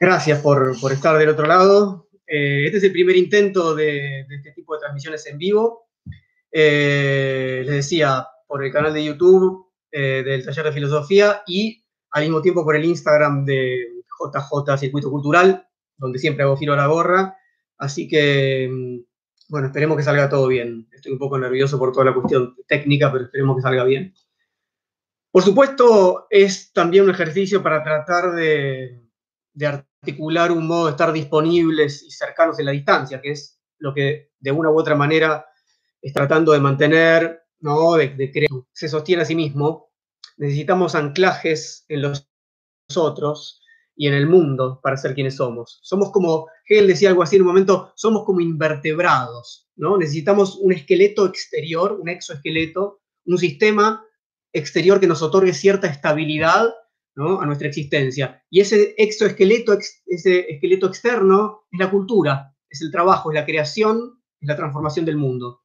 Gracias por, estar del otro lado. Eh, este es el primer intento de, este tipo de transmisiones en vivo. Eh, les decía, por el canal de YouTube eh, del Taller de Filosofía y al mismo tiempo por el Instagram de JJ Circuito Cultural, donde siempre hago giro a la gorra. Así que, mm, bueno, esperemos que salga todo bien. Estoy un poco nervioso por toda la cuestión técnica, pero esperemos que salga bien. Por supuesto, es también un ejercicio para tratar de, articular un modo de estar disponibles y cercanos en la distancia, que es lo que de una u otra manera es tratando de mantener, ¿no? de, de se sostiene a sí mismo. Necesitamos anclajes en los otros y en el mundo para ser quienes somos. Somos como, Hegel decía algo así en un momento, somos como invertebrados, ¿no? Necesitamos un esqueleto exterior, un exoesqueleto, un sistema exterior que nos otorgue cierta estabilidad a nuestra existencia. Y ese exoesqueleto, ese esqueleto externo es la cultura, es el trabajo, es la creación, es la transformación del mundo.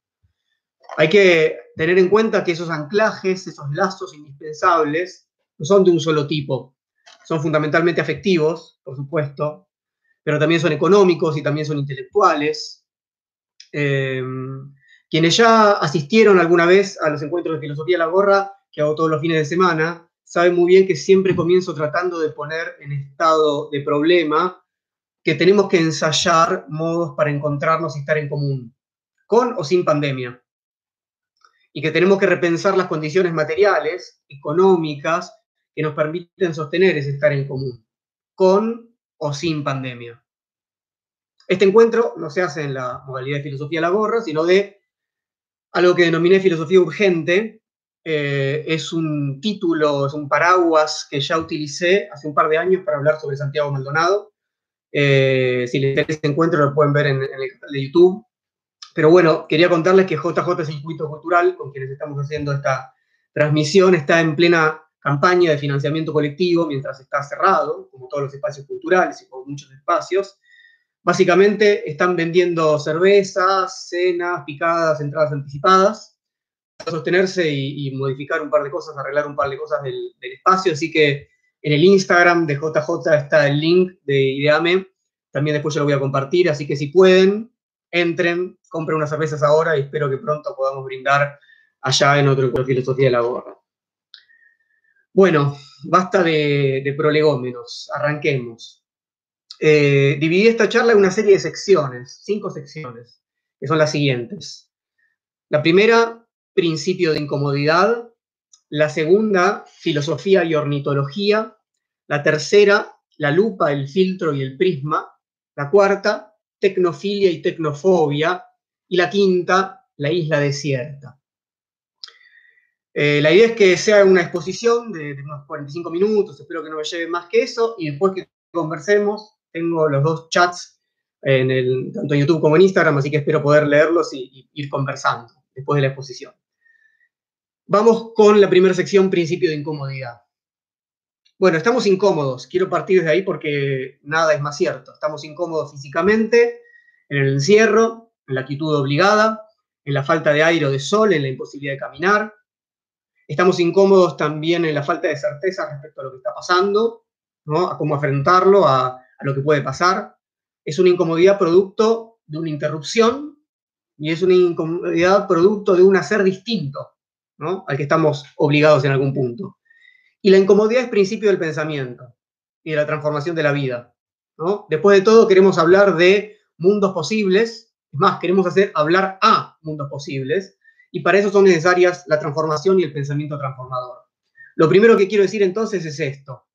Hay que tener en cuenta que esos anclajes, esos lazos indispensables, no son de un solo tipo. Son fundamentalmente afectivos, por supuesto, pero también son económicos y también son intelectuales. Em, quienes ya asistieron alguna vez a los encuentros de filosofía de la gorra que hago todos los fines de semana, sabe muy bien que siempre comienzo tratando de poner en estado de problema que tenemos que ensayar modos para encontrarnos y estar en común, con o sin pandemia. Y que tenemos que repensar las condiciones materiales, económicas, que nos permiten sostener ese estar en común, con o sin pandemia. Este encuentro no se hace en la modalidad de filosofía la gorra, sino de algo que denominé filosofía urgente, eh, es un título, es un paraguas que ya utilicé hace un par de años para hablar sobre Santiago Maldonado. Eh, si les interesa este encuentro lo pueden ver en, el canal de YouTube. Pero bueno, quería contarles que JJ Circuito Cultural, con quienes estamos haciendo esta transmisión, está en plena campaña de financiamiento colectivo mientras está cerrado, como todos los espacios culturales y como muchos espacios. Básicamente están vendiendo cervezas, cenas, picadas, entradas anticipadas sostenerse y, modificar un par de cosas, arreglar un par de cosas del, espacio. Así que en el Instagram de JJ está el link de Ideame. También después yo lo voy a compartir. Así que si pueden, entren, compren unas cervezas ahora y espero que pronto podamos brindar allá en otro Filosofía de la Gorra. Bueno, basta de, prolegómenos, arranquemos. Eh, dividí esta charla en una serie de secciones, cinco secciones, que son las siguientes. La primera, principio de incomodidad, la segunda, filosofía y ornitología, la tercera, la lupa, el filtro y el prisma, la cuarta, tecnofilia y tecnofobia, y la quinta, la isla desierta. Eh, la idea es que sea una exposición de, unos 45 minutos, espero que no me lleve más que eso, y después que conversemos, tengo los dos chats en el, tanto en YouTube como en Instagram, así que espero poder leerlos y ir conversando después de la exposición. Vamos con la primera sección, principio de incomodidad. Bueno, estamos incómodos. Quiero partir de ahí porque nada es más cierto. Estamos incómodos físicamente, en el encierro, en la actitud obligada, en la falta de aire o de sol, en la imposibilidad de caminar. Estamos incómodos también en la falta de certeza respecto a lo que está pasando, ¿no? a cómo afrontarlo, a, a lo que puede pasar. Es una incomodidad producto de una interrupción y es una incomodidad producto de un hacer distinto al que estamos obligados en algún punto. Y la incomodidad es principio del pensamiento y de la transformación de la vida. Después de todo, queremos hablar de mundos posibles, es más, queremos hacer hablar a mundos posibles, y para eso son necesarias la transformación y el pensamiento transformador. Lo primero que quiero decir entonces es esto.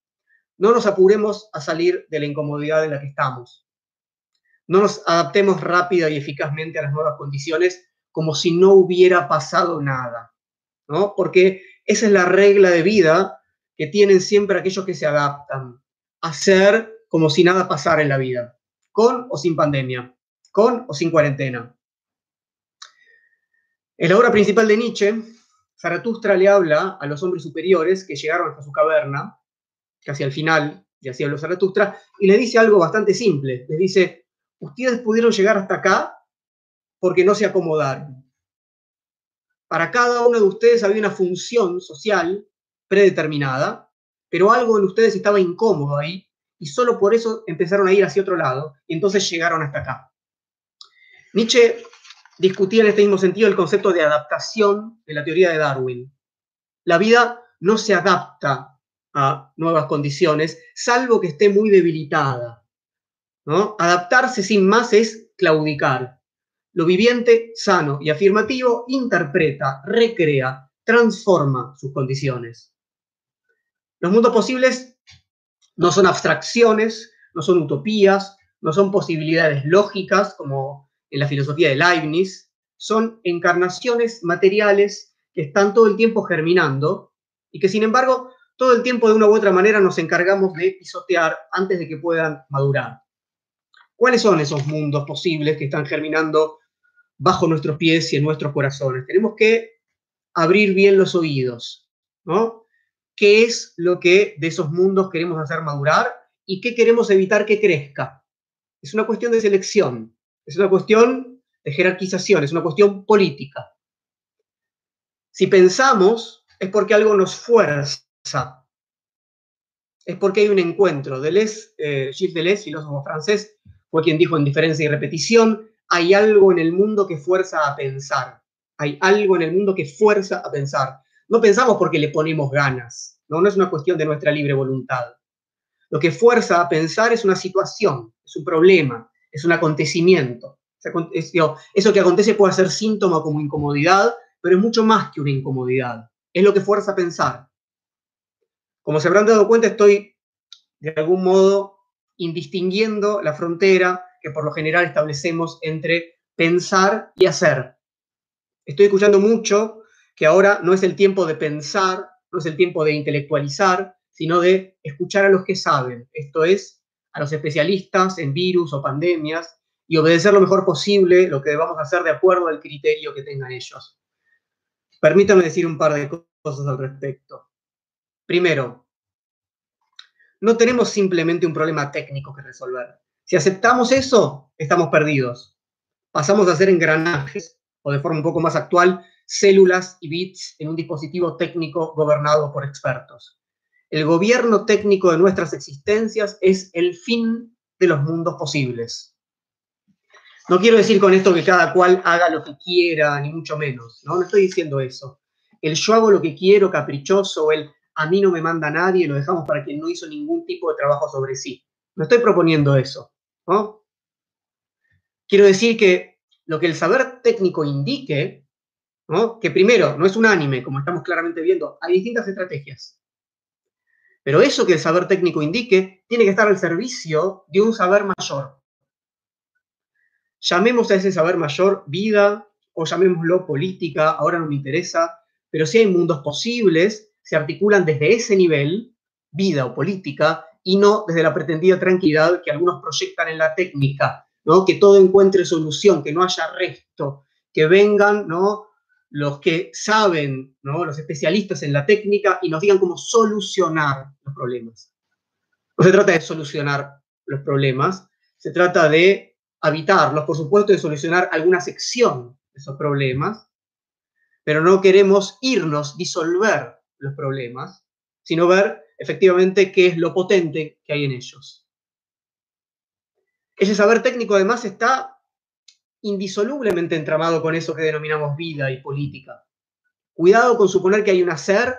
No nos apuremos a salir de la incomodidad en la que estamos. No nos adaptemos rápida y eficazmente a las nuevas condiciones como si no hubiera pasado nada. Porque esa es la regla de vida que tienen siempre aquellos que se adaptan, a ser como si nada pasara en la vida, con o sin pandemia, con o sin cuarentena. En la obra principal de Nietzsche, Zaratustra le habla a los hombres superiores que llegaron hasta su caverna, casi al final, y así habló Zaratustra, y le dice algo bastante simple. Les dice, ustedes pudieron llegar hasta acá porque no se acomodaron. Para cada uno de ustedes había una función social predeterminada, pero algo en ustedes estaba incómodo ahí y solo por eso empezaron a ir hacia otro lado y entonces llegaron hasta acá. Nietzsche discutía en este mismo sentido el concepto de adaptación de la teoría de Darwin. La vida no se adapta a nuevas condiciones, salvo que esté muy debilitada. Adaptarse sin más es claudicar. Lo viviente, sano y afirmativo, interpreta, recrea, transforma sus condiciones. Los mundos posibles no son abstracciones, no son utopías, no son posibilidades lógicas como en la filosofía de Leibniz, son encarnaciones materiales que están todo el tiempo germinando y que sin embargo todo el tiempo de una u otra manera nos encargamos de pisotear antes de que puedan madurar. ¿Cuáles son esos mundos posibles que están germinando bajo nuestros pies y en nuestros corazones? Tenemos que abrir bien los oídos, ¿no? ¿Qué es lo que de esos mundos queremos hacer madurar y qué queremos evitar que crezca? Es una cuestión de selección, es una cuestión de jerarquización, es una cuestión política. Si pensamos, es porque algo nos fuerza es porque hay un encuentro. Deleuze, eh, Gilles Deleuze, filósofo francés, fue quien dijo en diferencia y repetición, hay algo en el mundo que fuerza a pensar. Hay algo en el mundo que fuerza a pensar. No pensamos porque le ponemos ganas, no, no es una cuestión de nuestra libre voluntad. Lo que fuerza a pensar es una situación, es un problema, es un acontecimiento. Eso que acontece puede ser síntoma como incomodidad, pero es mucho más que una incomodidad. Es lo que fuerza a pensar. Como se habrán dado cuenta, estoy de algún modo indistinguiendo la frontera que por lo general establecemos entre pensar y hacer. Estoy escuchando mucho que ahora no es el tiempo de pensar, no es el tiempo de intelectualizar, sino de escuchar a los que saben, esto es, a los especialistas en virus o pandemias, y obedecer lo mejor posible lo que debamos hacer de acuerdo al criterio que tengan ellos. Permítanme decir un par de cosas al respecto. Primero, no tenemos simplemente un problema técnico que resolver. Si aceptamos eso, estamos perdidos. Pasamos a ser engranajes, o de forma un poco más actual, células y bits en un dispositivo técnico gobernado por expertos. El gobierno técnico de nuestras existencias es el fin de los mundos posibles. No quiero decir con esto que cada cual haga lo que quiera, ni mucho menos, ¿no? No estoy diciendo eso. El yo hago lo que quiero, caprichoso, el a mí no me manda nadie, lo dejamos para quien no hizo ningún tipo de trabajo sobre sí. No estoy proponiendo eso. Quiero decir que lo que el saber técnico indique, ¿no? que primero no es unánime, como estamos claramente viendo, hay distintas estrategias. Pero eso que el saber técnico indique tiene que estar al servicio de un saber mayor. Llamemos a ese saber mayor vida o llamémoslo política, ahora no me interesa, pero si hay mundos posibles se articulan desde ese nivel, vida o política, y no desde la pretendida tranquilidad que algunos proyectan en la técnica, ¿no? que todo encuentre solución, que no haya resto, que vengan ¿no? los que saben, ¿no? los especialistas en la técnica, y nos digan cómo solucionar los problemas. No se trata de solucionar los problemas, se trata de habitarlos, por supuesto, de solucionar alguna sección de esos problemas, pero no queremos irnos, disolver los problemas, sino ver efectivamente qué es lo potente que hay en ellos. Ese saber técnico además está indisolublemente entramado con eso que denominamos vida y política. Cuidado con suponer que hay un hacer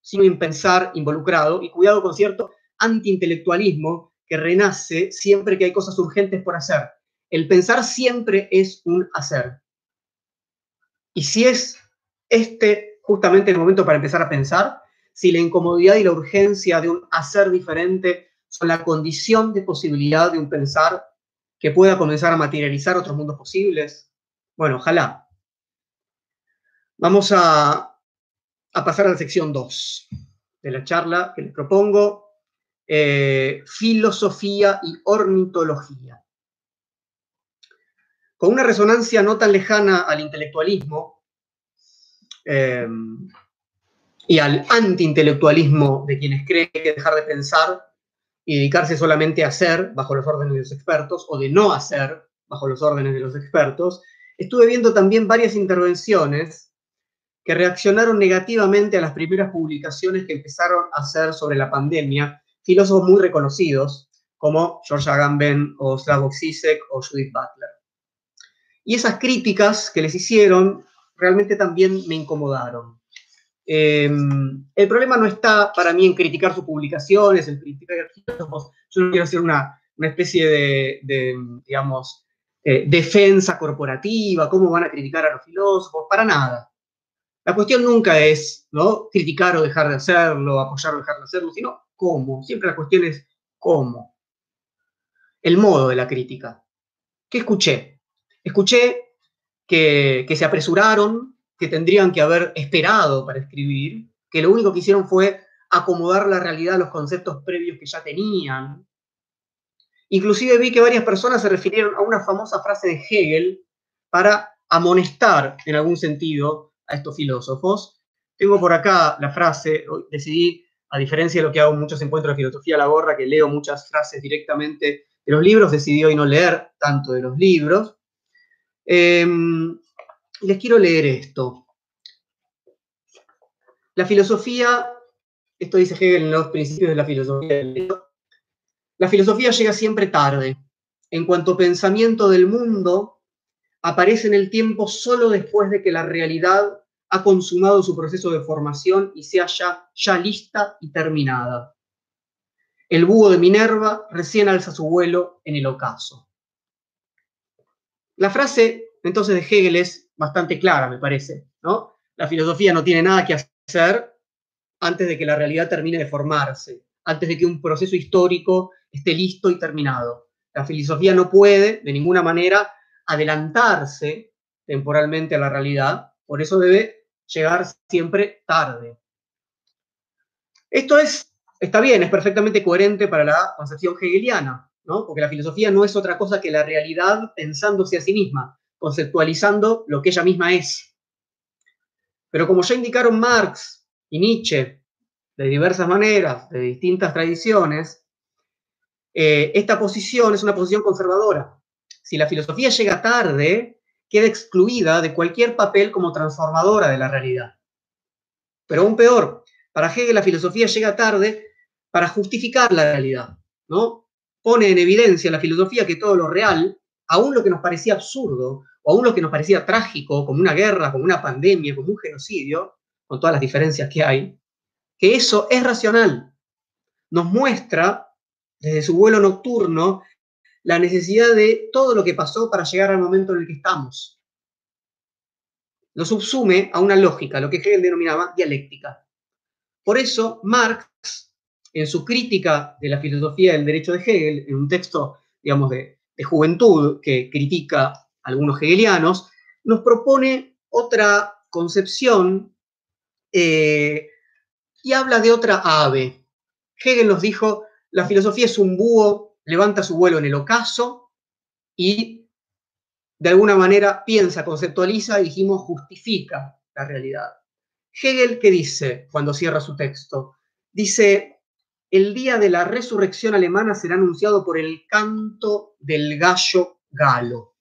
sin pensar involucrado y cuidado con cierto antiintelectualismo que renace siempre que hay cosas urgentes por hacer. El pensar siempre es un hacer. Y si es este justamente el momento para empezar a pensar si la incomodidad y la urgencia de un hacer diferente son la condición de posibilidad de un pensar que pueda comenzar a materializar otros mundos posibles. Bueno, ojalá. Vamos a, pasar a la sección 2 de la charla que les propongo, eh, filosofía y ornitología. Con una resonancia no tan lejana al intelectualismo, eh, y al antiintelectualismo de quienes creen que dejar de pensar y dedicarse solamente a hacer bajo los órdenes de los expertos o de no hacer bajo los órdenes de los expertos, estuve viendo también varias intervenciones que reaccionaron negativamente a las primeras publicaciones que empezaron a hacer sobre la pandemia, filósofos muy reconocidos, como George Agamben o Slavoj Zizek o Judith Butler. Y esas críticas que les hicieron realmente también me incomodaron. Em, el problema no está para mí en criticar sus publicaciones, en criticar filósofos. Yo no quiero hacer una, especie de, digamos, eh, defensa corporativa, cómo van a criticar a los filósofos, para nada. La cuestión nunca es ¿no? criticar o dejar de hacerlo, apoyar o dejar de hacerlo, sino cómo. Siempre la cuestión es cómo. El modo de la crítica. ¿Qué escuché? Escuché que se apresuraron, que tendrían que haber esperado para escribir, que lo único que hicieron fue acomodar la realidad a los conceptos previos que ya tenían. Inclusive vi que varias personas se refirieron a una famosa frase de Hegel para amonestar en algún sentido a estos filósofos. Tengo por acá la frase, decidí, a diferencia de lo que hago en muchos encuentros de filosofía a la gorra, que leo muchas frases directamente de los libros, decidí hoy no leer tanto de los libros. Em, les quiero leer esto. La filosofía, esto dice Hegel en los principios de la filosofía, la filosofía llega siempre tarde. En cuanto pensamiento del mundo, aparece en el tiempo solo después de que la realidad ha consumado su proceso de formación y sea ya, ya lista y terminada. El búho de Minerva recién alza su vuelo en el ocaso. La frase entonces de Hegel es bastante clara, me parece. ¿no? La filosofía no tiene nada que hacer antes de que la realidad termine de formarse, antes de que un proceso histórico esté listo y terminado. La filosofía no puede, de ninguna manera, adelantarse temporalmente a la realidad, por eso debe llegar siempre tarde. Esto es, está bien, es perfectamente coherente para la concepción hegeliana, ¿no? porque la filosofía no es otra cosa que la realidad pensándose a sí misma, conceptualizando lo que ella misma es. Pero como ya indicaron Marx y Nietzsche, de diversas maneras, de distintas tradiciones, eh, esta posición es una posición conservadora si la filosofía llega tarde, queda excluida de cualquier papel como transformadora de la realidad. Pero aún peor, para Hegel la filosofía llega tarde para justificar la realidad, ¿no? Pone en evidencia la filosofía que todo lo real, aún lo que nos parecía absurdo, o aún lo que nos parecía trágico, como una guerra, como una pandemia, como un genocidio, con todas las diferencias que hay, que eso es racional. Nos muestra, desde su vuelo nocturno, la necesidad de todo lo que pasó para llegar al momento en el que estamos. Lo subsume a una lógica, lo que Hegel denominaba dialéctica. Por eso, Marx, en su crítica de la filosofía del derecho de Hegel, en un texto, digamos, de, juventud que critica algunos hegelianos, nos propone otra concepción eh, y habla de otra ave. Hegel nos dijo, la filosofía es un búho levanta su vuelo en el ocaso y de alguna manera piensa, conceptualiza y dijimos justifica la realidad. Hegel, ¿qué dice cuando cierra su texto? Dice, el día de la resurrección alemana será anunciado por el canto del gallo galo.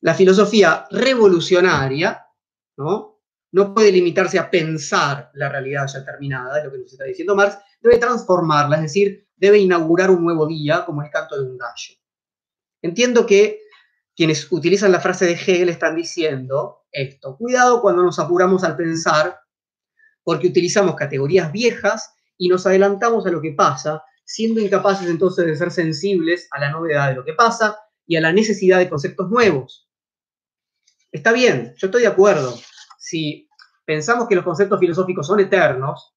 La filosofía revolucionaria ¿no? no puede limitarse a pensar la realidad ya terminada, es lo que nos está diciendo Marx, debe transformarla, es decir, debe inaugurar un nuevo día como el canto de un gallo. Entiendo que quienes utilizan la frase de Hegel están diciendo esto. Cuidado cuando nos apuramos al pensar, porque utilizamos categorías viejas y nos adelantamos a lo que pasa, siendo incapaces entonces de ser sensibles a la novedad de lo que pasa y a la necesidad de conceptos nuevos. Está bien, yo estoy de acuerdo. Si pensamos que los conceptos filosóficos son eternos,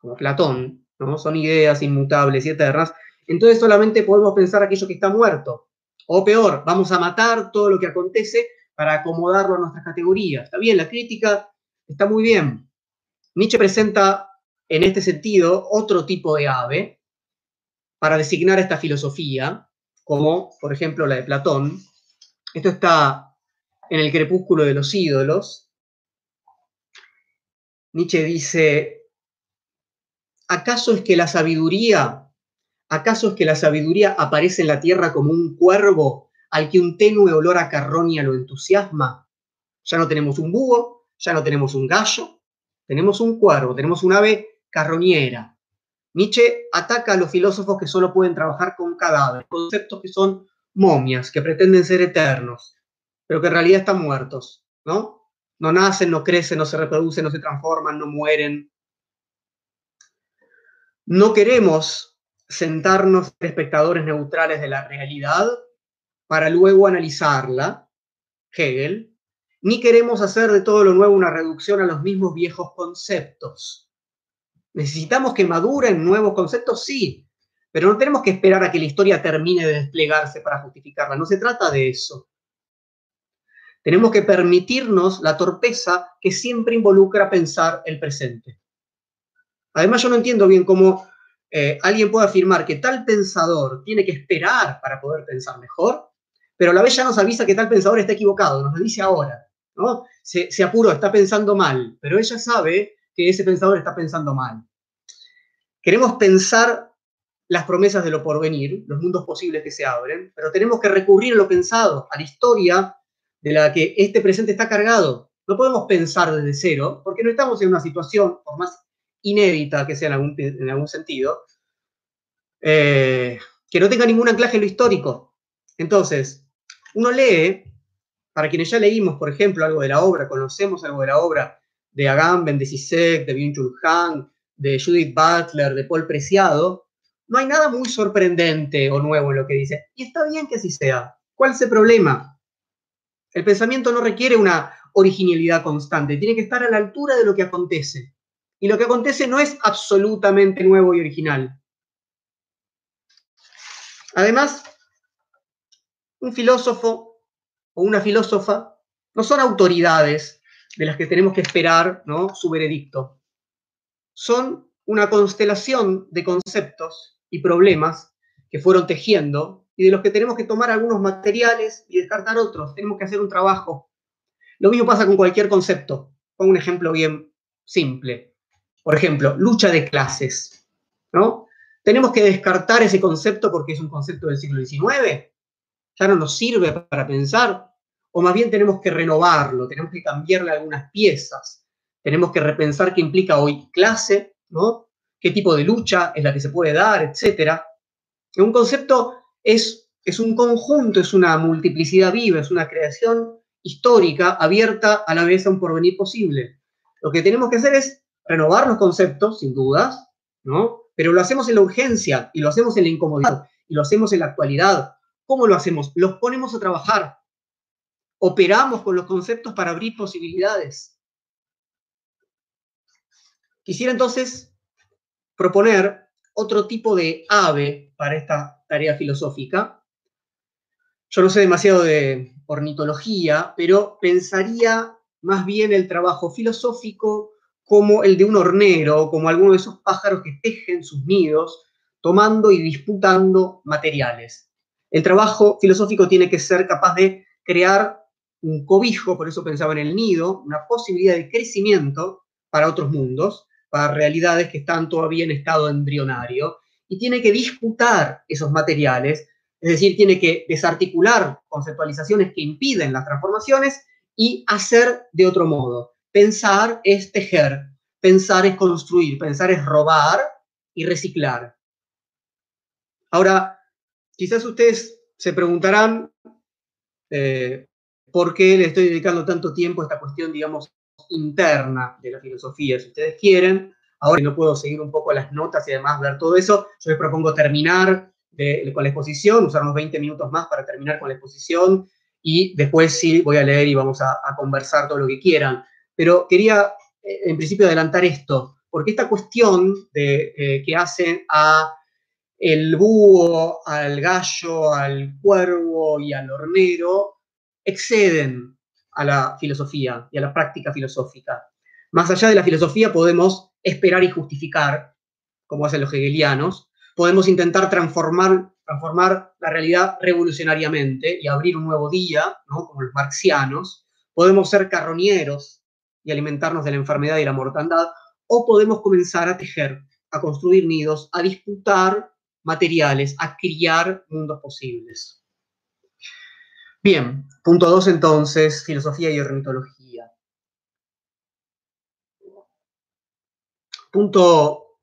como Platón, son ideas inmutables y eternas, entonces solamente podemos pensar aquello que está muerto. O peor, vamos a matar todo lo que acontece para acomodarlo a nuestras categorías. Está bien, la crítica está muy bien. Nietzsche presenta en este sentido otro tipo de ave para designar esta filosofía, como por ejemplo la de Platón. Esto está en el crepúsculo de los ídolos. Nietzsche dice, ¿acaso es que la sabiduría, acaso es que la sabiduría aparece en la tierra como un cuervo al que un tenue olor a carroña lo entusiasma? Ya no tenemos un búho, ya no tenemos un gallo, tenemos un cuervo, tenemos un ave carroñera. Nietzsche ataca a los filósofos que solo pueden trabajar con cadáveres, conceptos que son momias, que pretenden ser eternos, pero que en realidad están muertos, ¿no? No nacen, no crecen, no se reproducen, no se transforman, no mueren. No queremos sentarnos espectadores neutrales de la realidad para luego analizarla, Hegel, ni queremos hacer de todo lo nuevo una reducción a los mismos viejos conceptos. ¿Necesitamos que maduren nuevos conceptos? Sí, pero no tenemos que esperar a que la historia termine de desplegarse para justificarla. No se trata de eso. Tenemos que permitirnos la torpeza que siempre involucra pensar el presente. Además, yo no entiendo bien cómo eh, alguien puede afirmar que tal pensador tiene que esperar para poder pensar mejor, pero a la vez ya nos avisa que tal pensador está equivocado, nos lo dice ahora. Se, se apuró, está pensando mal, pero ella sabe que ese pensador está pensando mal. Queremos pensar las promesas de lo porvenir, los mundos posibles que se abren, pero tenemos que recurrir a lo pensado, a la historia de la que este presente está cargado. No podemos pensar desde cero, porque no estamos en una situación, por más inédita que sea en algún, en sentido, eh, que no tenga ningún anclaje en lo histórico. Entonces, uno lee, para quienes ya leímos, por ejemplo, algo de la obra, conocemos algo de la obra de Agamben, de Sisek, de Byung-Chul de Judith Butler, de Paul Preciado, no hay nada muy sorprendente o nuevo en lo que dice. Y está bien que así sea. ¿Cuál es el problema? El pensamiento no requiere una originalidad constante, tiene que estar a la altura de lo que acontece. Y lo que acontece no es absolutamente nuevo y original. Además, un filósofo o una filósofa no son autoridades de las que tenemos que esperar ¿no? su veredicto. Son una constelación de conceptos y problemas que fueron tejiendo y de los que tenemos que tomar algunos materiales y descartar otros. Tenemos que hacer un trabajo. Lo mismo pasa con cualquier concepto. Pongo un ejemplo bien simple. Por ejemplo, lucha de clases. ¿no? Tenemos que descartar ese concepto porque es un concepto del siglo XIX. Ya no nos sirve para pensar o más bien tenemos que renovarlo, tenemos que cambiarle algunas piezas, tenemos que repensar qué implica hoy clase, ¿no? qué tipo de lucha es la que se puede dar, etc. Un concepto es, es un conjunto, es una multiplicidad viva, es una creación histórica abierta a la vez a un porvenir posible. Lo que tenemos que hacer es renovar los conceptos, sin dudas, ¿no? Pero lo hacemos en la urgencia y lo hacemos en la incomodidad y lo hacemos en la actualidad. ¿Cómo lo hacemos? Los ponemos a trabajar, operamos con los conceptos para abrir posibilidades. Quisiera entonces proponer otro tipo de ave para esta tarea filosófica. Yo no sé demasiado de ornitología, pero pensaría más bien el trabajo filosófico como el de un hornero, como alguno de esos pájaros que tejen sus nidos, tomando y disputando materiales. El trabajo filosófico tiene que ser capaz de crear un cobijo, por eso pensaba en el nido, una posibilidad de crecimiento para otros mundos, para realidades que están todavía en estado embrionario, y tiene que disputar esos materiales, es decir, tiene que desarticular conceptualizaciones que impiden las transformaciones y hacer de otro modo. Pensar es tejer, pensar es construir, pensar es robar y reciclar. Ahora, quizás ustedes se preguntarán, eh, por qué le estoy dedicando tanto tiempo a esta cuestión, digamos, interna de la filosofía, si ustedes quieren. Ahora no puedo seguir un poco las notas y además ver todo eso, yo les propongo terminar con la exposición, usar unos 20 minutos más para terminar con la exposición y después sí voy a leer y vamos a, conversar todo lo que quieran. Pero quería eh, en principio adelantar esto, porque esta cuestión de, eh, que hacen a el búho, al gallo, al cuervo y al hornero, exceden a la filosofía y a la práctica filosófica. Más allá de la filosofía podemos esperar y justificar, como hacen los hegelianos, podemos intentar transformar, transformar la realidad revolucionariamente y abrir un nuevo día, como los marxianos, podemos ser carroñeros y alimentarnos de la enfermedad y la mortandad, o podemos comenzar a tejer, a construir nidos, a disputar materiales, a criar mundos posibles. Bien, punto dos entonces, filosofía y ornitología. Punto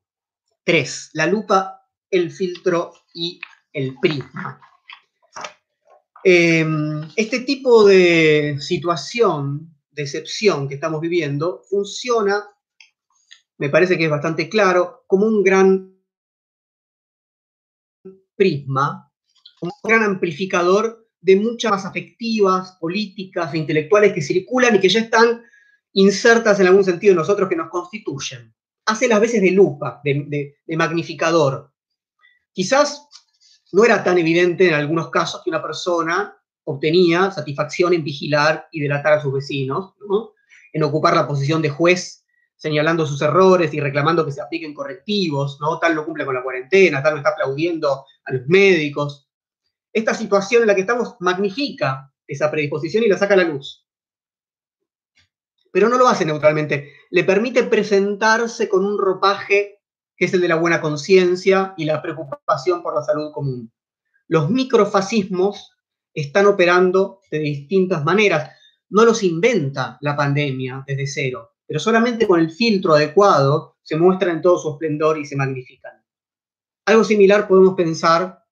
tres, la lupa, el filtro y el prisma. Em, este tipo de situación, de excepción que estamos viviendo, funciona, me parece que es bastante claro, como un gran prisma, como un gran amplificador de muchas afectivas, políticas e intelectuales que circulan y que ya están insertas en algún sentido en nosotros que nos constituyen. Hace las veces de lupa, de, magnificador. Quizás no era tan evidente en algunos casos que una persona obtenía satisfacción en vigilar y delatar a sus vecinos, en ocupar la posición de juez señalando sus errores y reclamando que se apliquen correctivos, ¿no? tal no cumple con la cuarentena, tal no está aplaudiendo a los médicos. Esta situación en la que estamos magnifica esa predisposición y la saca a la luz. Pero no lo hace neutralmente, le permite presentarse con un ropaje que es el de la buena conciencia y la preocupación por la salud común. Los microfascismos están operando de distintas maneras. No los inventa la pandemia desde cero, pero solamente con el filtro adecuado se muestran en todo su esplendor y se magnifican. Algo similar podemos pensar,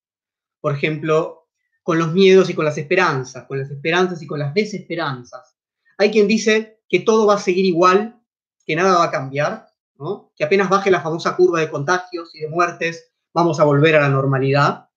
por ejemplo, con los miedos y con las esperanzas, con las esperanzas y con las desesperanzas. Hay quien dice que todo va a seguir igual, que nada va a cambiar, que apenas baje la famosa curva de contagios y de muertes, vamos a volver a la normalidad.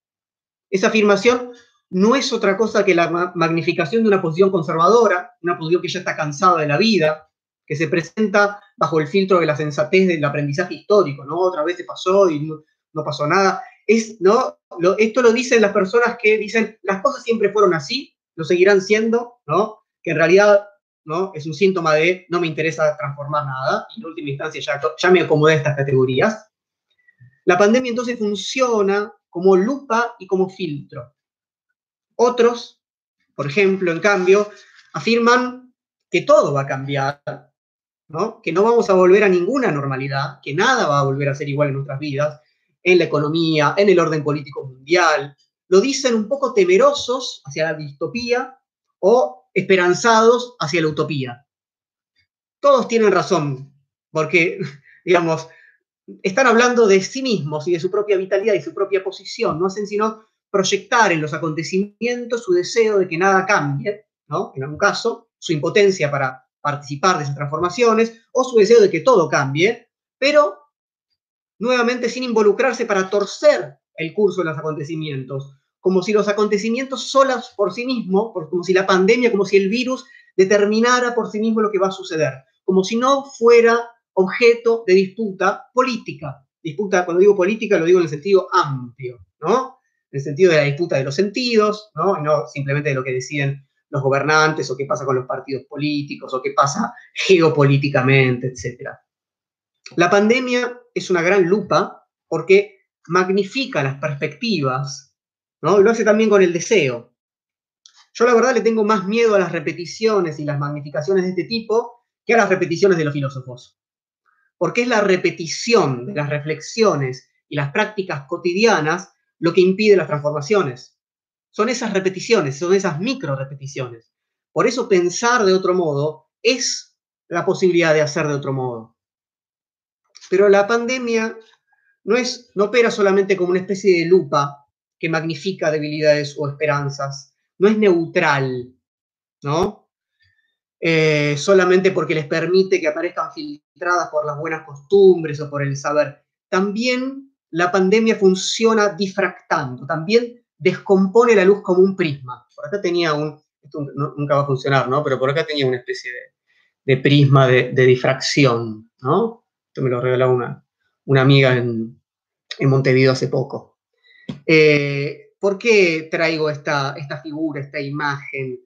Esa afirmación no es otra cosa que la magnificación de una posición conservadora, una posición que ya está cansada de la vida, que se presenta bajo el filtro de la sensatez del aprendizaje histórico, ¿no? Otra vez se pasó y no, pasó nada. Es, ¿no? esto lo dicen las personas que dicen, las cosas siempre fueron así, lo seguirán siendo, ¿no? Que en realidad ¿no? Es un síntoma de no me interesa transformar nada y en última instancia ya, ya me acomodé a estas categorías. La pandemia entonces funciona como lupa y como filtro. Otros, por ejemplo, en cambio, afirman que todo va a cambiar, ¿no? que no vamos a volver a ninguna normalidad, que nada va a volver a ser igual en nuestras vidas, en la economía, en el orden político mundial. Lo dicen un poco temerosos hacia la distopía o esperanzados hacia la utopía. Todos tienen razón, porque, digamos, están hablando de sí mismos y de su propia vitalidad y su propia posición, no hacen sino proyectar en los acontecimientos su deseo de que nada cambie, ¿no? En algún caso, su impotencia para participar de esas transformaciones o su deseo de que todo cambie, pero nuevamente sin involucrarse para torcer el curso de los acontecimientos, como si los acontecimientos solos por sí mismos, como si la pandemia, como si el virus determinara por sí mismo lo que va a suceder, como si no fuera objeto de disputa política. Disputa, cuando digo política, lo digo en el sentido amplio, ¿no? En el sentido de la disputa de los sentidos, ¿no? no simplemente de lo que deciden los gobernantes o qué pasa con los partidos políticos o qué pasa geopolíticamente, etc. La pandemia es una gran lupa porque magnifica las perspectivas ¿no? Lo hace también con el deseo. Yo la verdad le tengo más miedo a las repeticiones y las magnificaciones de este tipo que a las repeticiones de los filósofos. Porque es la repetición de las reflexiones y las prácticas cotidianas lo que impide las transformaciones. Son esas repeticiones, son esas micro repeticiones. Por eso pensar de otro modo es la posibilidad de hacer de otro modo. Pero la pandemia no, es, no opera solamente como una especie de lupa que magnifica debilidades o esperanzas. No es neutral, ¿no? Eh, solamente porque les permite que aparezcan filtradas por las buenas costumbres o por el saber. También la pandemia funciona difractando, también descompone la luz como un prisma. Por acá tenía un, esto nunca va a funcionar, ¿no? Pero por acá tenía una especie de, prisma de, difracción, ¿no? Esto me lo regaló una, una amiga en, en Montevideo hace poco. Eh, ¿Por qué traigo esta, esta figura, esta imagen?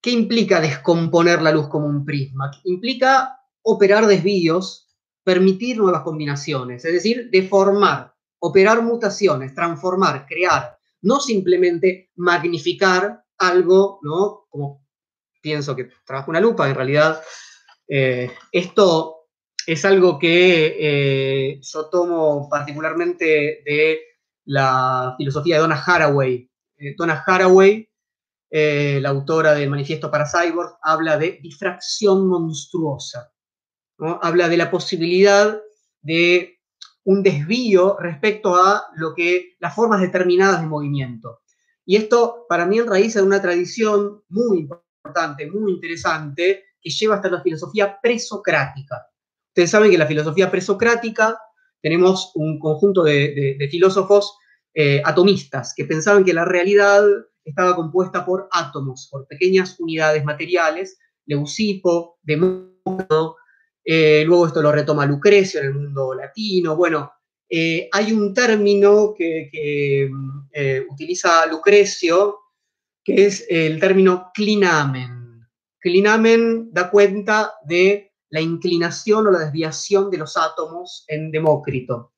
¿Qué implica descomponer la luz como un prisma? Implica operar desvíos, permitir nuevas combinaciones, es decir, deformar, operar mutaciones, transformar, crear, no simplemente magnificar algo, ¿no? Como pienso que trabajo una lupa, en realidad eh, esto es algo que eh, yo tomo particularmente de la filosofía de Donna Haraway. Eh, Donna Haraway, eh, la autora del Manifiesto para Cyborg, habla de difracción monstruosa. Habla de la posibilidad de un desvío respecto a lo que las formas determinadas de movimiento. Y esto para mí enraiza en una tradición muy importante, muy interesante, que lleva hasta la filosofía presocrática. Ustedes saben que la filosofía presocrática tenemos un conjunto de, filósofos eh, atomistas que pensaban que la realidad estaba compuesta por átomos, por pequeñas unidades materiales, Leucipo, Demócrito, eh, luego esto lo retoma Lucrecio en el mundo latino. Bueno, eh, hay un término que, utiliza Lucrecio, que es el término clinamen. Clinamen da cuenta de la inclinación o la desviación de los átomos en Demócrito.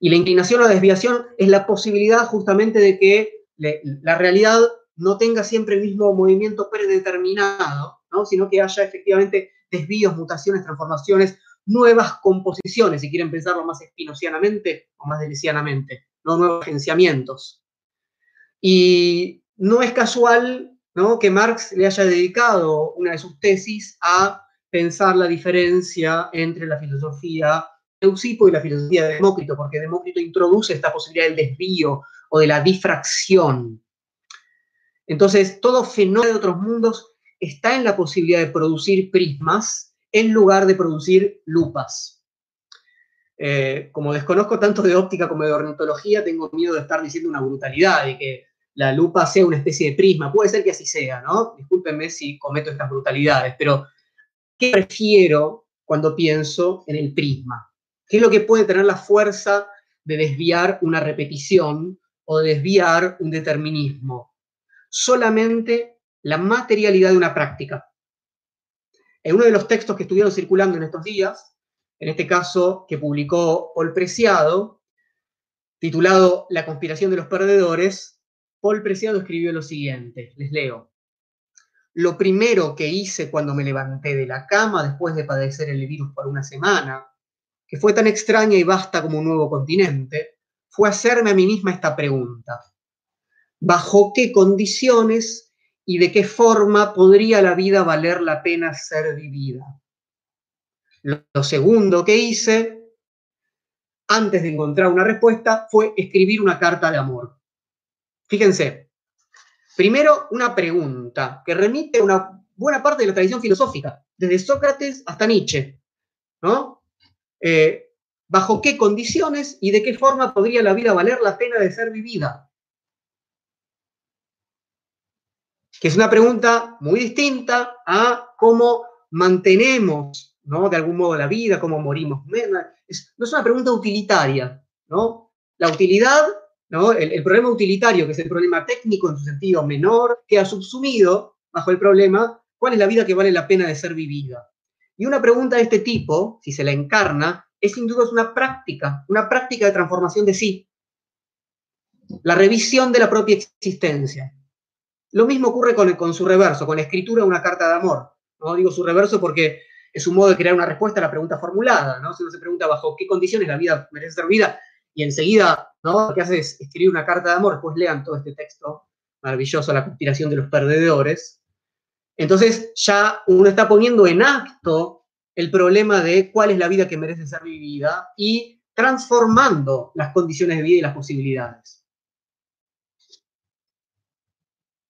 Y la inclinación o la desviación es la posibilidad justamente de que la realidad no tenga siempre el mismo movimiento predeterminado, ¿no? sino que haya efectivamente desvíos, mutaciones, transformaciones, nuevas composiciones, si quieren pensarlo más espinocianamente o más delicianamente, nuevos agenciamientos. Y no es casual ¿no? que Marx le haya dedicado una de sus tesis a pensar la diferencia entre la filosofía Eusipo y la filosofía de Demócrito, porque Demócrito introduce esta posibilidad del desvío o de la difracción. Entonces, todo fenómeno de otros mundos está en la posibilidad de producir prismas en lugar de producir lupas. Eh, como desconozco tanto de óptica como de ornitología, tengo miedo de estar diciendo una brutalidad, de que la lupa sea una especie de prisma. Puede ser que así sea, ¿no? Discúlpenme si cometo estas brutalidades, pero ¿qué prefiero cuando pienso en el prisma? ¿Qué es lo que puede tener la fuerza de desviar una repetición o desviar un determinismo? Solamente la materialidad de una práctica. En uno de los textos que estuvieron circulando en estos días, en este caso que publicó Paul Preciado, titulado La conspiración de los perdedores, Paul Preciado escribió lo siguiente, les leo. Lo primero que hice cuando me levanté de la cama después de padecer el virus por una semana, que fue tan extraña y vasta como un nuevo continente, fue hacerme a mí misma esta pregunta. ¿Bajo qué condiciones y de qué forma podría la vida valer la pena ser vivida. Lo segundo que hice, antes de encontrar una respuesta, fue escribir una carta de amor. Fíjense, primero una pregunta que remite a una buena parte de la tradición filosófica, desde Sócrates hasta Nietzsche, ¿no? Eh, ¿Bajo qué condiciones y de qué forma podría la vida valer la pena de ser vivida? que es una pregunta muy distinta a cómo mantenemos, ¿no? De algún modo la vida, cómo morimos. no es una pregunta utilitaria, ¿no? La utilidad, ¿no? El, problema utilitario, que es el problema técnico en su sentido menor, queda subsumido bajo el problema, ¿cuál es la vida que vale la pena de ser vivida? Y una pregunta de este tipo, si se la encarna, es sin duda una práctica, una práctica de transformación de sí. La revisión de la propia existencia. Lo mismo ocurre con, su reverso, con la escritura de una carta de amor. No digo su reverso porque es un modo de crear una respuesta a la pregunta formulada, ¿no? Si uno se pregunta bajo qué condiciones la vida merece ser vida, y enseguida, ¿no? Lo que hace es escribir una carta de amor, después lean todo este texto maravilloso, La conspiración de los perdedores. Entonces ya uno está poniendo en acto el problema de cuál es la vida que merece ser vivida y transformando las condiciones de vida y las posibilidades.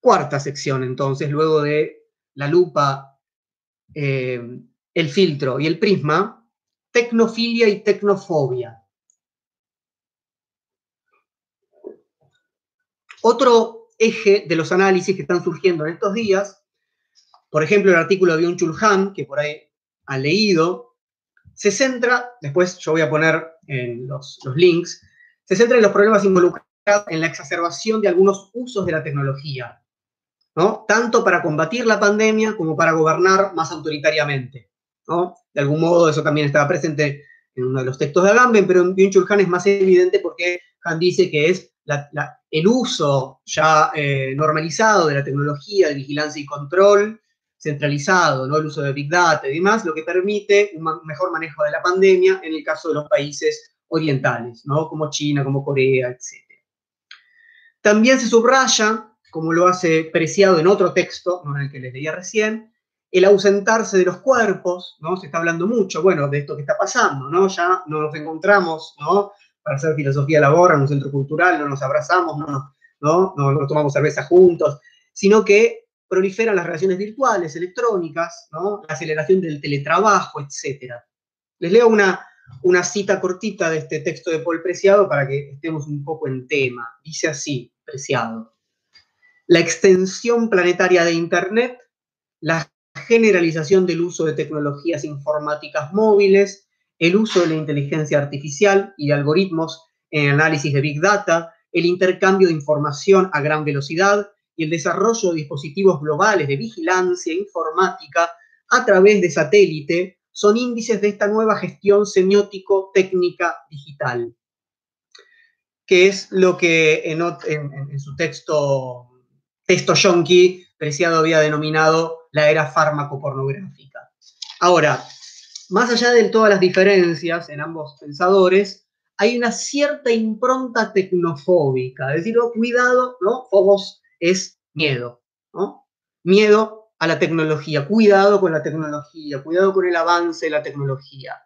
Cuarta sección, entonces, luego de la lupa, eh, el filtro y el prisma, tecnofilia y tecnofobia. Otro eje de los análisis que están surgiendo en estos días, por ejemplo, el artículo de un Han, que por ahí han leído, se centra, después yo voy a poner los, links, se centra en los problemas involucrados en la exacerbación de algunos usos de la tecnología, tanto para combatir la pandemia como para gobernar más autoritariamente, De algún modo eso también estaba presente en uno de los textos de Agamben, pero en byung Han es más evidente porque Han dice que es el uso ya eh, normalizado de la tecnología de vigilancia y control centralizado, ¿no? el uso de Big Data y demás, lo que permite un mejor manejo de la pandemia en el caso de los países orientales, ¿no? como China, como Corea, etc. También se subraya como lo hace Preciado en otro texto, no en el que les leía recién, el ausentarse de los cuerpos, ¿no? Se está hablando mucho, bueno, de esto que está pasando, ¿no? Ya no nos encontramos, ¿no? Para hacer filosofía de labor en un centro cultural, no nos abrazamos, ¿no? no, no tomamos cerveza juntos, sino que proliferan las relaciones virtuales, electrónicas, la aceleración del teletrabajo, etc. Les leo una, una cita cortita de este texto de Paul Preciado para que estemos un poco en tema. Dice así, Preciado. La extensión planetaria de Internet, la generalización del uso de tecnologías informáticas móviles, el uso de la inteligencia artificial y de algoritmos en análisis de Big Data, el intercambio de información a gran velocidad y el desarrollo de dispositivos globales de vigilancia informática a través de satélite son índices de esta nueva gestión semiótico-técnica digital, que es lo que en, su texto, texto yonki, Preciado había denominado la era fármaco-pornográfica. Ahora, más allá de todas las diferencias en ambos pensadores, hay una cierta impronta tecnofóbica, es decir, oh, cuidado, ¿no? Fobos es miedo, ¿no? Miedo a la tecnología, cuidado con la tecnología, cuidado con el avance de la tecnología.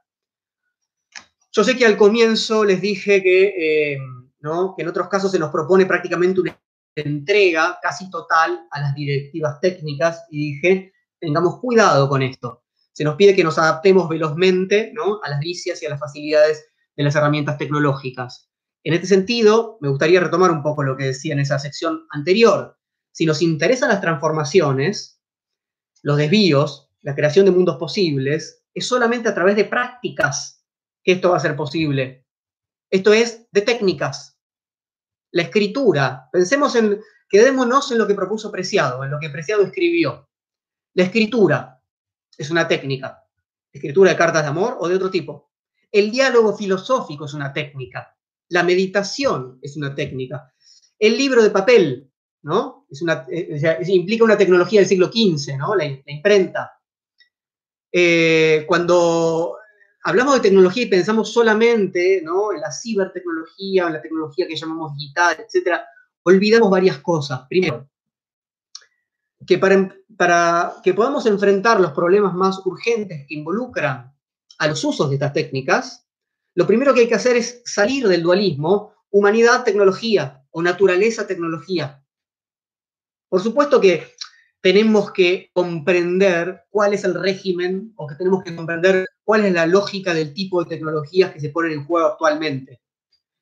Yo sé que al comienzo les dije que, eh, ¿no? que en otros casos se nos propone prácticamente una entrega casi total a las directivas técnicas y dije, tengamos cuidado con esto. Se nos pide que nos adaptemos velozmente ¿no? a las vicias y a las facilidades de las herramientas tecnológicas. En este sentido, me gustaría retomar un poco lo que decía en esa sección anterior. Si nos interesan las transformaciones, los desvíos, la creación de mundos posibles, es solamente a través de prácticas que esto va a ser posible. Esto es de técnicas. La escritura, pensemos en, quedémonos en lo que propuso Preciado, en lo que Preciado escribió. La escritura es una técnica. Escritura de cartas de amor o de otro tipo. El diálogo filosófico es una técnica. La meditación es una técnica. El libro de papel, ¿no? Es una, eh, implica una tecnología del siglo XV, ¿no? La, imprenta. Eh, cuando hablamos de tecnología y pensamos solamente en la cibertecnología, en la tecnología que llamamos digital, etc., olvidamos varias cosas. Primero, que para, para que podamos enfrentar los problemas más urgentes que involucran a los usos de estas técnicas, lo primero que hay que hacer es salir del dualismo humanidad-tecnología o naturaleza-tecnología. Por supuesto que tenemos que comprender cuál es el régimen o que tenemos que comprender cuál es la lógica del tipo de tecnologías que se ponen en juego actualmente.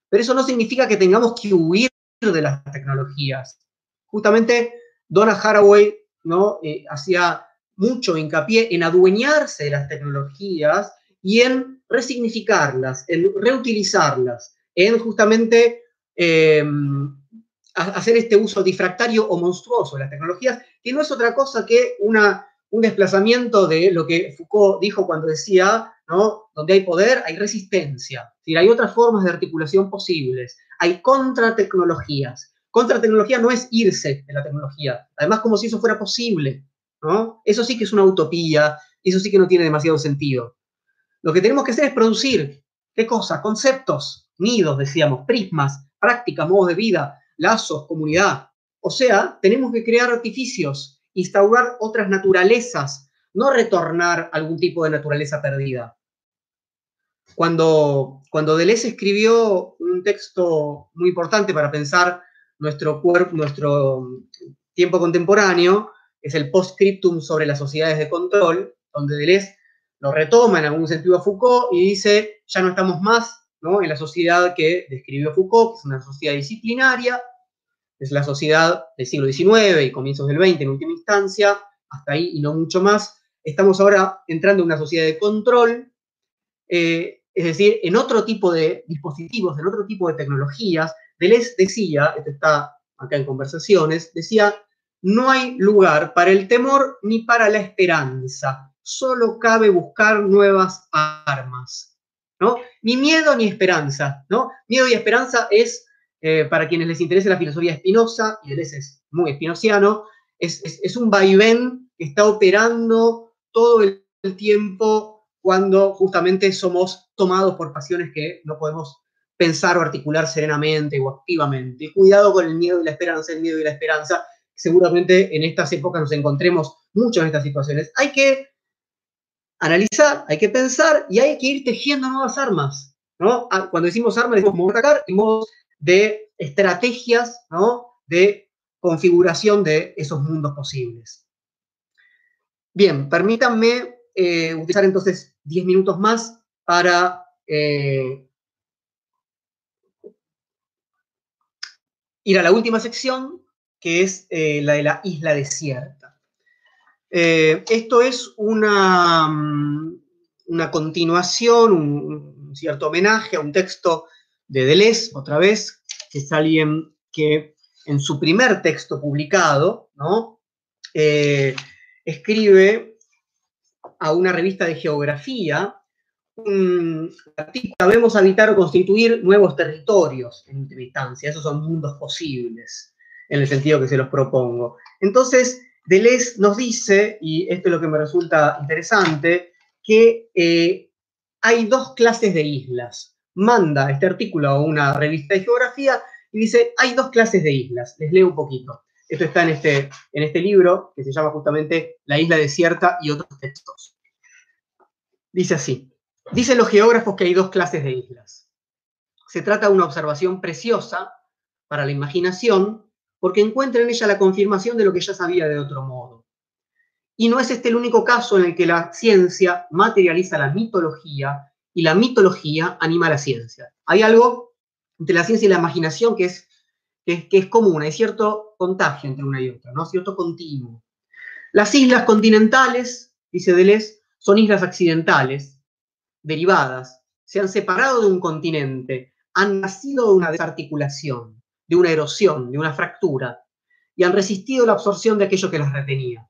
Pero eso no significa que tengamos que huir de las tecnologías. Justamente Donna Haraway ¿no? Eh, hacía mucho hincapié en adueñarse de las tecnologías y en resignificarlas, en reutilizarlas, en justamente em, hacer este uso difractario o monstruoso de las tecnologías, que no es otra cosa que una, un desplazamiento de lo que Foucault dijo cuando decía, ¿no? Donde hay poder, hay resistencia. hay otras formas de articulación posibles. Hay contratecnologías. Contratecnología no es irse de la tecnología. Además, como si eso fuera posible. ¿no? Eso sí que es una utopía, eso sí que no tiene demasiado sentido. Lo que tenemos que hacer es producir, ¿qué cosa? Conceptos, nidos, decíamos, prismas, prácticas, modos de vida, lazos, comunidad. O sea, tenemos que crear artificios, instaurar otras naturalezas, no retornar algún tipo de naturaleza perdida. Cuando, cuando Deleuze escribió un texto muy importante para pensar nuestro, cuerpo, nuestro tiempo contemporáneo, es el postscriptum sobre las sociedades de control, donde Deleuze lo retoma en algún sentido a Foucault y dice, ya no estamos más ¿no? en la sociedad que describió Foucault, que es una sociedad disciplinaria, es la sociedad del siglo XIX y comienzos del XX en última instancia, hasta ahí y no mucho más. Estamos ahora entrando en una sociedad de control, eh, es decir, en otro tipo de dispositivos, en otro tipo de tecnologías. Deleuze decía, esto está acá en conversaciones, decía, no hay lugar para el temor ni para la esperanza solo cabe buscar nuevas armas, ¿no? Ni miedo ni esperanza, ¿no? Miedo y esperanza es, eh, para quienes les interese la filosofía espinosa, y él es muy espinociano, es, un vaivén que está operando todo el, tiempo cuando justamente somos tomados por pasiones que no podemos pensar o articular serenamente o activamente. Cuidado con el miedo y la esperanza, el miedo y la esperanza. Seguramente en estas épocas nos encontremos mucho en estas situaciones. Hay que analizar, hay que pensar y hay que ir tejiendo nuevas armas. ¿no? Ah, cuando decimos armas, decimos atacar en modos de estrategias ¿no? de configuración de esos mundos posibles. Bien, permítanme eh, utilizar entonces 10 minutos más para eh, ir a la última sección, que es eh, la de la isla desierta. Eh, esto es una, mm, una continuación, un, cierto homenaje a un texto de Deleuze, otra vez, que es alguien que en su primer texto publicado, ¿no? Eh, escribe a una revista de geografía un sabemos habitar o constituir nuevos territorios en última instancia, esos son mundos posibles, en el sentido que se los propongo. Entonces, Deleuze nos dice, y esto es lo que me resulta interesante, que eh, hay dos clases de islas. Manda este artículo a una revista de geografía y dice, hay dos clases de islas. Les leo un poquito. Esto está en este, en este libro que se llama justamente La isla desierta y otros textos. Dice así, Dicen los geógrafos que hay dos clases de islas. Se trata de una observación preciosa para la imaginación porque encuentra en ella la confirmación de lo que ya sabía de otro modo. Y no es este el único caso en el que la ciencia materializa la mitología y la mitología anima a la ciencia. Hay algo entre la ciencia y la imaginación que es, que es, común, hay cierto contagio entre una y otra, ¿no? cierto continuo. Las islas continentales, dice Deleuze, son islas accidentales, derivadas, se han separado de un continente, han nacido de una desarticulación, de una erosión, de una fractura, y han resistido la absorción de aquello que las retenía.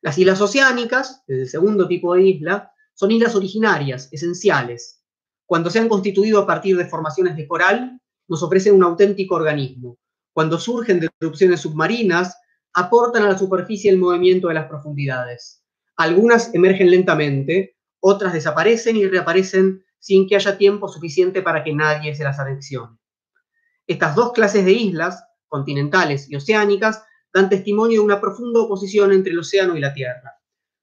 Las islas oceánicas, el segundo tipo de isla, son islas originarias, esenciales. Cuando se han constituido a partir de formaciones de coral, nos ofrecen un auténtico organismo. Cuando surgen de erupciones submarinas, aportan a la superficie el movimiento de las profundidades. Algunas emergen lentamente, otras desaparecen y reaparecen sin que haya tiempo suficiente para que nadie se las anexione. Estas dos clases de islas, continentales y oceánicas, dan testimonio de una profunda oposición entre el océano y la Tierra.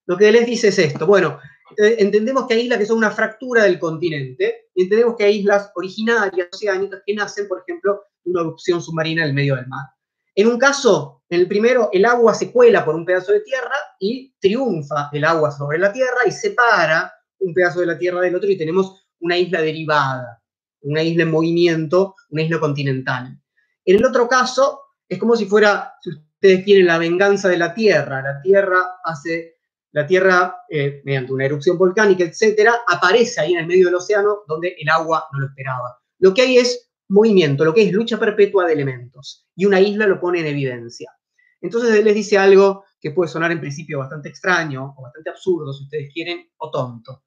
Lo que les dice es esto, bueno, eh, entendemos que hay islas que son una fractura del continente y entendemos que hay islas originarias oceánicas que nacen, por ejemplo, de una erupción submarina en el medio del mar. En un caso, en el primero, el agua se cuela por un pedazo de tierra y triunfa el agua sobre la tierra y separa un pedazo de la tierra del otro y tenemos una isla derivada, una isla en movimiento, una isla continental. En el otro caso, es como si fuera, si ustedes quieren, la venganza de la tierra. La tierra hace, la tierra, eh, mediante una erupción volcánica, etcétera, aparece ahí en el medio del océano donde el agua no lo esperaba. Lo que hay es movimiento, lo que es lucha perpetua de elementos. Y una isla lo pone en evidencia. Entonces les dice algo que puede sonar en principio bastante extraño o bastante absurdo, si ustedes quieren, o tonto,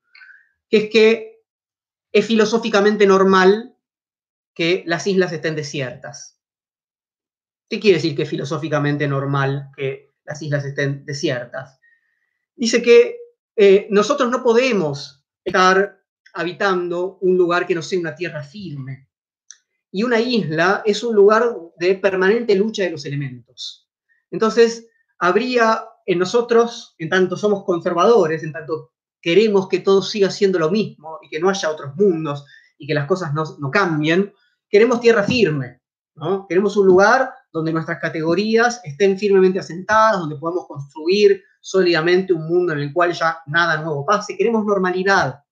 que es que es filosóficamente normal que las islas estén desiertas. ¿Qué quiere decir que es filosóficamente normal que las islas estén desiertas? Dice que eh, nosotros no podemos estar habitando un lugar que no sea una tierra firme y una isla es un lugar de permanente lucha de los elementos. Entonces, habría en nosotros, en tanto somos conservadores, en tanto queremos que todo siga siendo lo mismo y que no haya otros mundos y que las cosas no, cambien, queremos tierra firme, ¿no? Queremos un lugar donde nuestras categorías estén firmemente asentadas, donde podamos construir sólidamente un mundo en el cual ya nada nuevo pase. Queremos normalidad.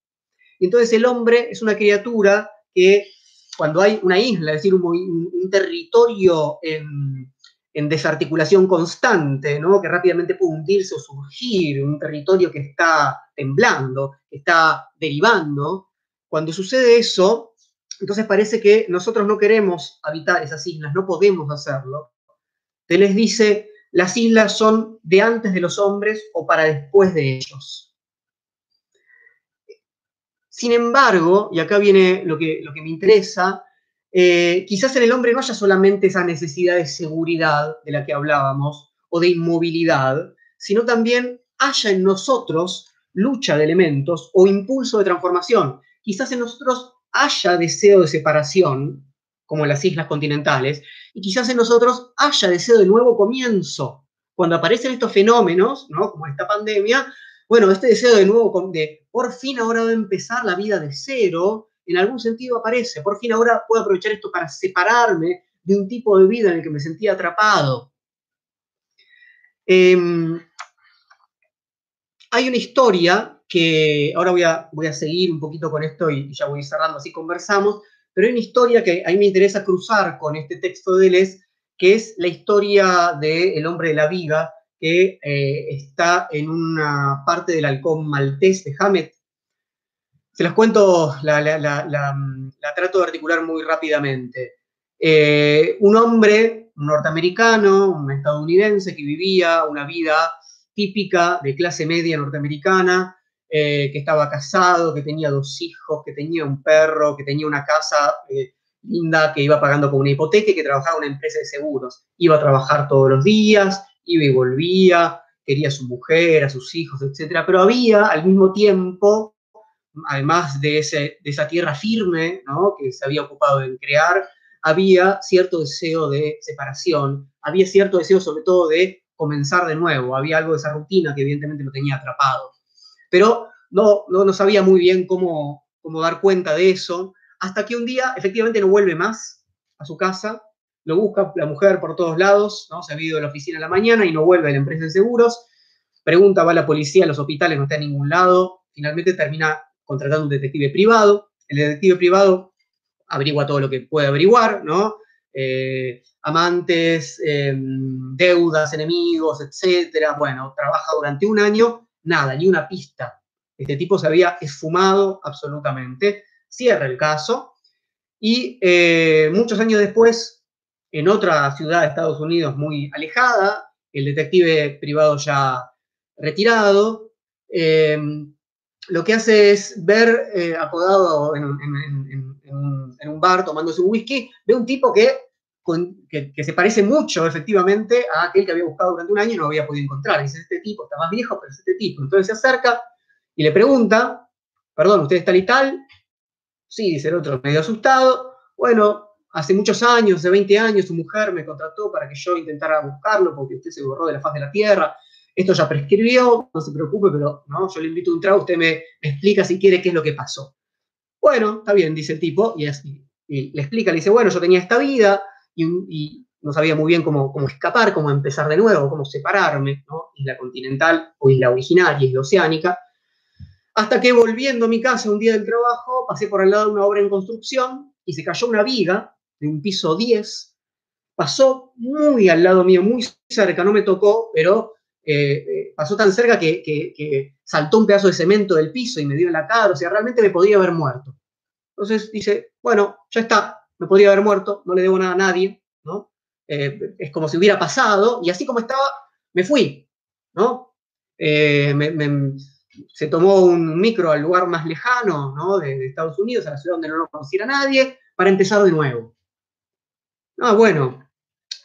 Y entonces el hombre es una criatura que cuando hay una isla, es decir, un, territorio en, desarticulación constante, ¿no? que rápidamente puede hundirse o surgir, un territorio que está temblando, que está derivando, cuando sucede eso, entonces parece que nosotros no queremos habitar esas islas, no podemos hacerlo. Les dice, las islas son de antes de los hombres o para después de ellos. Sin embargo, y acá viene lo que, lo que me interesa, eh, quizás en el hombre no haya solamente esa necesidad de seguridad de la que hablábamos o de inmovilidad, sino también haya en nosotros lucha de elementos o impulso de transformación. Quizás en nosotros haya deseo de separación, como en las islas continentales, y quizás en nosotros haya deseo de nuevo comienzo, cuando aparecen estos fenómenos, ¿no? Como esta pandemia, bueno, este deseo de nuevo, de por fin ahora va a empezar la vida de cero, en algún sentido aparece, por fin ahora puedo aprovechar esto para separarme de un tipo de vida en el que me sentía atrapado. Em, hay una historia que ahora voy a, voy a seguir un poquito con esto y, ya voy cerrando, así conversamos, pero hay una historia que a mí me interesa cruzar con este texto de Les, que es la historia del hombre de la viga, que eh, está en una parte del halcón maltés de Hamet. Se las cuento, la, trato de articular muy rápidamente. Eh, un hombre norteamericano, un estadounidense que vivía una vida típica de clase media norteamericana, eh, que estaba casado, que tenía dos hijos, que tenía un perro, que tenía una casa linda, que iba pagando con una hipoteca y que trabajaba en una empresa de seguros. Iba a trabajar todos los días, iba y volvía, quería a su mujer, a sus hijos, etc. Pero había al mismo tiempo, además de, ese, de esa tierra firme que se había ocupado en crear, había cierto deseo de separación, había cierto deseo sobre todo de comenzar de nuevo, había algo de esa rutina que evidentemente lo tenía atrapado. Pero no, no, no sabía muy bien cómo, cómo dar cuenta de eso, hasta que un día efectivamente no vuelve más a su casa lo busca la mujer por todos lados, ¿no? Se ha ido de la oficina en la mañana y no vuelve a la empresa de seguros. Pregunta, va a la policía, a los hospitales, no está en ningún lado. Finalmente termina contratando un detective privado. El detective privado averigua todo lo que puede averiguar, ¿no? Eh, amantes, em, deudas, enemigos, etcétera. Bueno, trabaja durante un año, nada, ni una pista. Este tipo se había esfumado absolutamente. Cierra el caso y eh, muchos años después en otra ciudad de Estados Unidos muy alejada, el detective privado ya retirado, lo que hace es ver, eh, acodado en, un bar tomándose un whisky, ve un tipo que, que, se parece mucho efectivamente a aquel que había buscado durante un año y no había podido encontrar. Dice, este tipo está más viejo, pero es este tipo. Entonces se acerca y le pregunta, perdón, ¿usted es tal y tal? Sí, dice el otro, medio asustado. Bueno, hace muchos años, hace 20 años, su mujer me contrató para que yo intentara buscarlo porque usted se borró de la faz de la tierra. Esto ya prescribió, no se preocupe, pero ¿no? yo le invito a un trago, usted me, explica si quiere qué es lo que pasó. Bueno, está bien, dice el tipo, y, así, le explica, le dice, bueno, yo tenía esta vida y, no sabía muy bien cómo, cómo, escapar, cómo empezar de nuevo, cómo separarme, ¿no? Isla continental o isla originaria, isla oceánica. Hasta que volviendo a mi casa un día del trabajo, pasé por al lado de una obra en construcción y se cayó una viga de un piso 10, pasó muy al lado mío, muy cerca, no me tocó, pero eh, eh, pasó tan cerca que, saltó un pedazo de cemento del piso y me dio en la cara, o sea, realmente me podría haber muerto. Entonces dice, bueno, ya está, me podría haber muerto, no le debo nada a nadie, ¿no? Eh, es como si hubiera pasado, y así como estaba, me fui, ¿no? se tomó un micro al lugar más lejano, ¿no? De, de, Estados Unidos, a la ciudad donde no lo conociera nadie, para empezar de nuevo. Ah, bueno,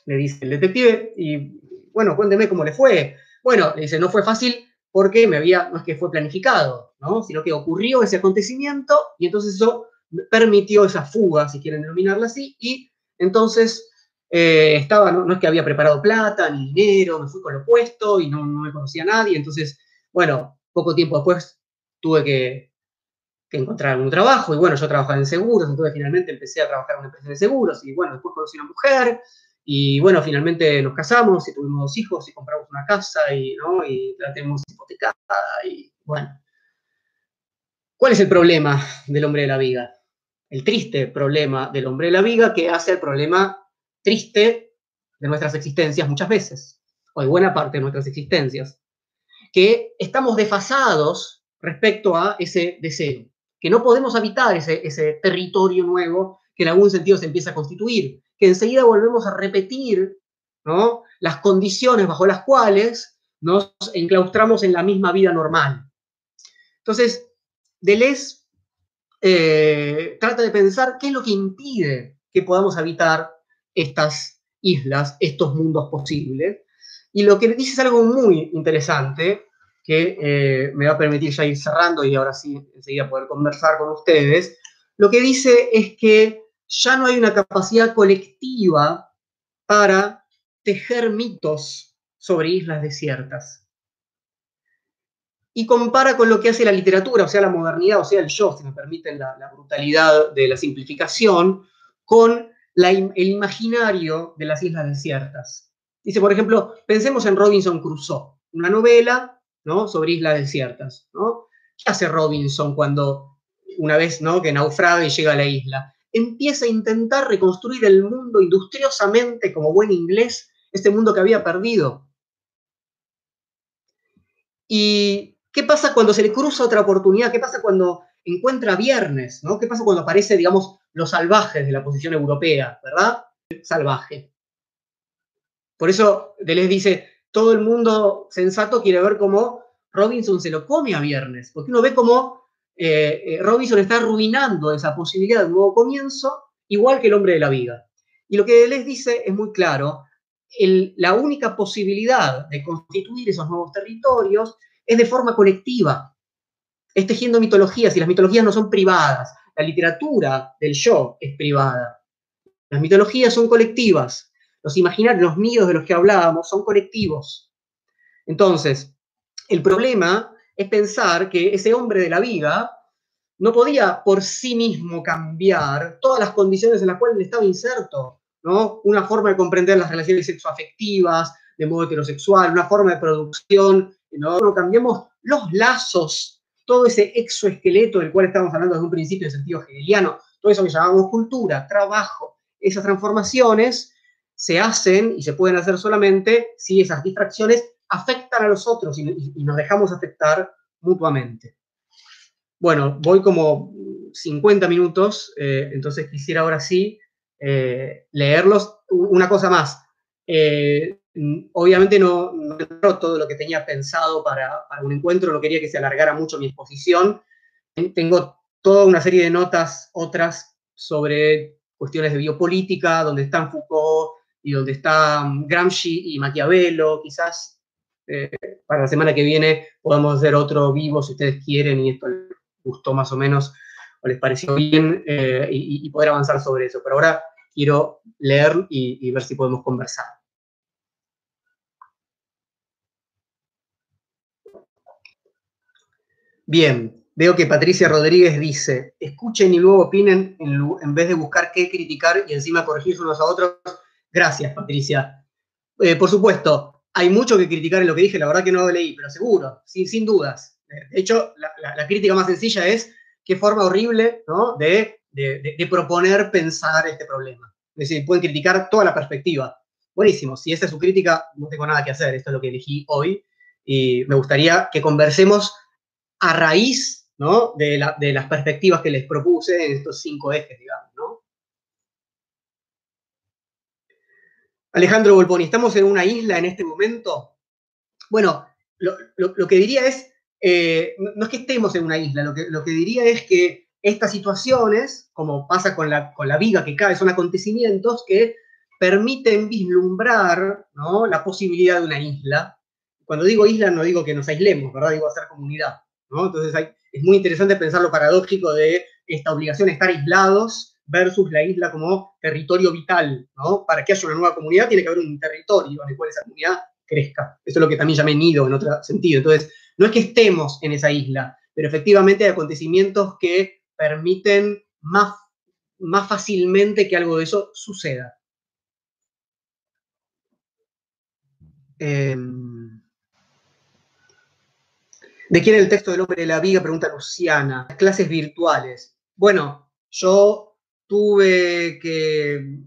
le dice el detective, y bueno, cuénteme cómo le fue. Bueno, le dice, no fue fácil porque me había, no es que fue planificado, ¿no? Sino que ocurrió ese acontecimiento y entonces eso permitió esa fuga, si quieren denominarla así, y entonces eh, estaba, no, es que había preparado plata ni dinero, me fui con lo puesto y no, no me conocía a nadie, entonces, bueno, poco tiempo después tuve que que encontrar un trabajo. Y bueno, yo trabajaba en seguros, entonces finalmente empecé a trabajar en una empresa de seguros. Y bueno, después conocí a una mujer. Y bueno, finalmente nos casamos y tuvimos dos hijos y compramos una casa y, ¿no? y la tenemos hipotecada. Y bueno. ¿Cuál es el problema del hombre de la vida? El triste problema del hombre de la vida que hace el problema triste de nuestras existencias muchas veces, o de buena parte de nuestras existencias, que estamos desfasados respecto a ese deseo que no podemos habitar ese, territorio nuevo que en algún sentido se empieza a constituir, que enseguida volvemos a repetir ¿no? las condiciones bajo las cuales nos enclaustramos en la misma vida normal. Entonces, Deleuze eh, trata de pensar qué es lo que impide que podamos habitar estas islas, estos mundos posibles. Y lo que dice es algo muy interesante, que eh, me va a permitir ya ir cerrando y ahora sí enseguida poder conversar con ustedes, lo que dice es que ya no hay una capacidad colectiva para tejer mitos sobre islas desiertas. Y compara con lo que hace la literatura, o sea, la modernidad, o sea, el yo, si me permiten la, brutalidad de la simplificación, con el imaginario de las islas desiertas. Dice, por ejemplo, pensemos en Robinson Crusoe, una novela ¿no? sobre islas desiertas. ¿no? ¿Qué hace Robinson cuando una vez ¿no? que naufraga y llega a la isla? Empieza a intentar reconstruir el mundo industriosamente, como buen inglés, este mundo que había perdido. ¿Y qué pasa cuando se le cruza otra oportunidad? ¿Qué pasa cuando encuentra viernes? ¿no? ¿Qué pasa cuando aparece, digamos, los salvajes de la posición europea, ¿verdad? Salvaje. Por eso Deleuze dice, todo el mundo sensato quiere ver cómo Robinson se lo come a viernes, porque uno ve cómo eh, eh, Robinson está arruinando esa posibilidad de nuevo comienzo, igual que el hombre de la vida. Y lo que Deleuze dice es muy claro, la única posibilidad de constituir esos nuevos territorios es de forma colectiva, es tejiendo mitologías, y las mitologías no son privadas, la literatura del yo es privada, las mitologías son colectivas, los imaginarios, los nidos de los que hablábamos son colectivos. Entonces, el problema es pensar que ese hombre de la vida no podía por sí mismo cambiar todas las condiciones en las cuales estaba inserto, ¿no? Una forma de comprender las relaciones sexoafectivas de modo heterosexual, una forma de producción, ¿no? Cambiamos los lazos, todo ese exoesqueleto del cual estamos hablando desde un principio de sentido hegeliano, todo eso que llamamos cultura, trabajo, esas transformaciones se hacen y se pueden hacer solamente si esas distracciones afectan a los otros y, nos dejamos afectar mutuamente. Bueno, voy como 50 minutos, eh, entonces quisiera ahora sí eh, leerlos. Una cosa más, eh, obviamente no, no todo lo que tenía pensado para, para, encuentro, no quería que se alargara mucho mi exposición. Tengo toda una serie de notas, otras sobre cuestiones de biopolítica, donde están Foucault, y donde está mm, Gramsci y Maquiavelo, quizás eh, para la semana que viene podamos hacer otro vivo si ustedes quieren y esto les gustó más o menos o les pareció bien eh, y, poder avanzar sobre eso. Pero ahora quiero leer y, ver si podemos conversar. Bien, veo que Patricia Rodríguez dice, escuchen y luego opinen en, vez de buscar qué criticar y encima corregirse unos a otros Gracias, Patricia. Eh, por supuesto, hay mucho que criticar en lo que dije, la verdad que no lo leí, pero seguro, sin, sin dudas. De hecho, la, crítica más sencilla es qué forma horrible de, proponer pensar este problema. Es decir, pueden criticar toda la perspectiva. Buenísimo, si esa es su crítica, no tengo nada que hacer, esto es lo que elegí hoy y me gustaría que conversemos a raíz de, de las perspectivas que les propuse en estos cinco ejes, digamos. Alejandro Volponi, ¿estamos en una isla en este momento? Bueno, lo, que diría es, eh, no es que estemos en una isla, lo que, diría es que estas situaciones, como pasa con la, con viga que cae, son acontecimientos que permiten vislumbrar la posibilidad de una isla. Cuando digo isla no digo que nos aislemos. Digo hacer comunidad. Entonces es muy interesante pensar lo paradójico de esta obligación de estar aislados versus la isla como territorio vital, ¿no? Para que haya una nueva comunidad tiene que haber un territorio en el cual esa comunidad crezca. Eso es lo que también llamé nido en otro sentido. Entonces, no es que estemos en esa isla, pero efectivamente hay acontecimientos que permiten más, más fácilmente que algo de eso suceda. Em, ¿De quién es el texto del hombre de la viga? Pregunta Luciana. Clases virtuales. Bueno, yo tuve que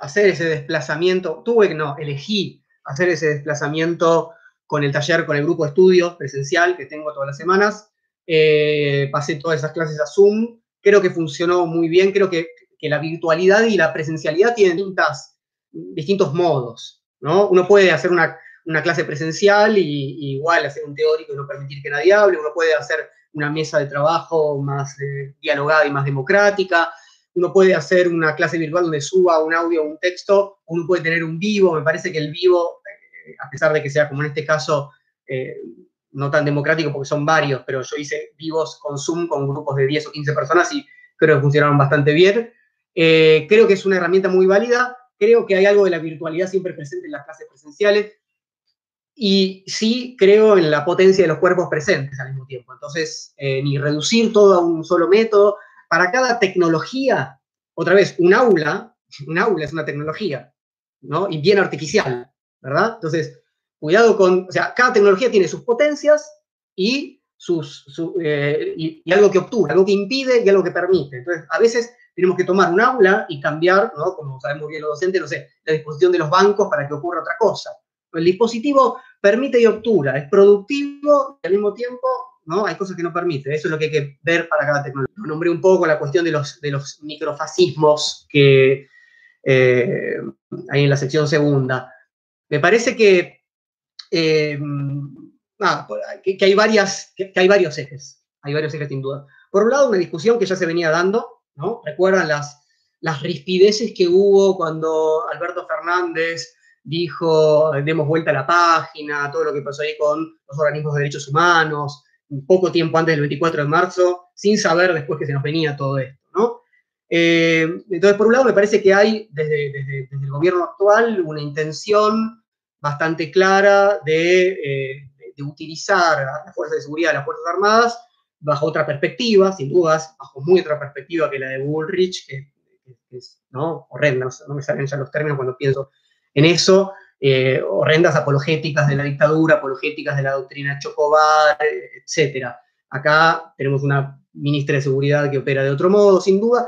hacer ese desplazamiento, tuve que, no, elegí hacer ese desplazamiento con el taller, con el grupo de estudios presencial que tengo todas las semanas. Eh, pasé todas esas clases a Zoom. Creo que funcionó muy bien. Creo que, la virtualidad y la presencialidad tienen distintas, distintos modos. ¿no? Uno puede hacer una, clase presencial y, igual hacer un teórico y no permitir que nadie hable. Uno puede hacer una mesa de trabajo más eh, dialogada y más democrática uno puede hacer una clase virtual donde suba un audio o un texto, uno puede tener un vivo, me parece que el vivo, eh, a pesar de que sea como en este caso, eh, no tan democrático porque son varios, pero yo hice vivos con Zoom con grupos de 10 o 15 personas y creo que funcionaron bastante bien. Eh, creo que es una herramienta muy válida, creo que hay algo de la virtualidad siempre presente en las clases presenciales. y sí creo en la potencia de los cuerpos presentes al mismo tiempo. Entonces, ni reducir todo a un solo método. Para cada tecnología, otra vez, un aula, un aula es una tecnología, ¿no? Y bien artificial, ¿verdad? Entonces, cuidado con, o sea, cada tecnología tiene sus potencias y, sus, eh, y, algo que obtura, algo que impide y algo que permite. Entonces, a veces tenemos que tomar un aula y cambiar, ¿no? Como sabemos bien los docentes, no sé, la disposición de los bancos para que ocurra otra cosa. El dispositivo permite y obtura, es productivo y al mismo tiempo hay cosas que no permite. Eso es lo que hay que ver para cada tecnología. Nombré un poco la cuestión de los, de los microfascismos que eh, hay en la sección segunda. Me parece que, eh, que, hay varias, que, hay varios ejes, hay varios ejes sin duda. Por un lado, una discusión que ya se venía dando, ¿no? Recuerdan las, las rispideces que hubo cuando Alberto Fernández dijo, demos vuelta a la página, todo lo que pasó ahí con los organismos de derechos humanos, poco tiempo antes del 24 de marzo, sin saber después que se nos venía todo esto, ¿no? Eh, entonces, por un lado, me parece que hay desde, desde, el gobierno actual una intención bastante clara de, eh, de utilizar a las fuerzas de seguridad, a las Fuerzas Armadas, bajo otra perspectiva, sin dudas, bajo muy otra perspectiva que la de Bullrich, que, es ¿no? horrenda, no, me salen ya los términos cuando pienso en eso, eh, horrendas apologéticas de la dictadura, apologéticas de la doctrina Chocobar, etc. Acá tenemos una ministra de Seguridad que opera de otro modo, sin duda.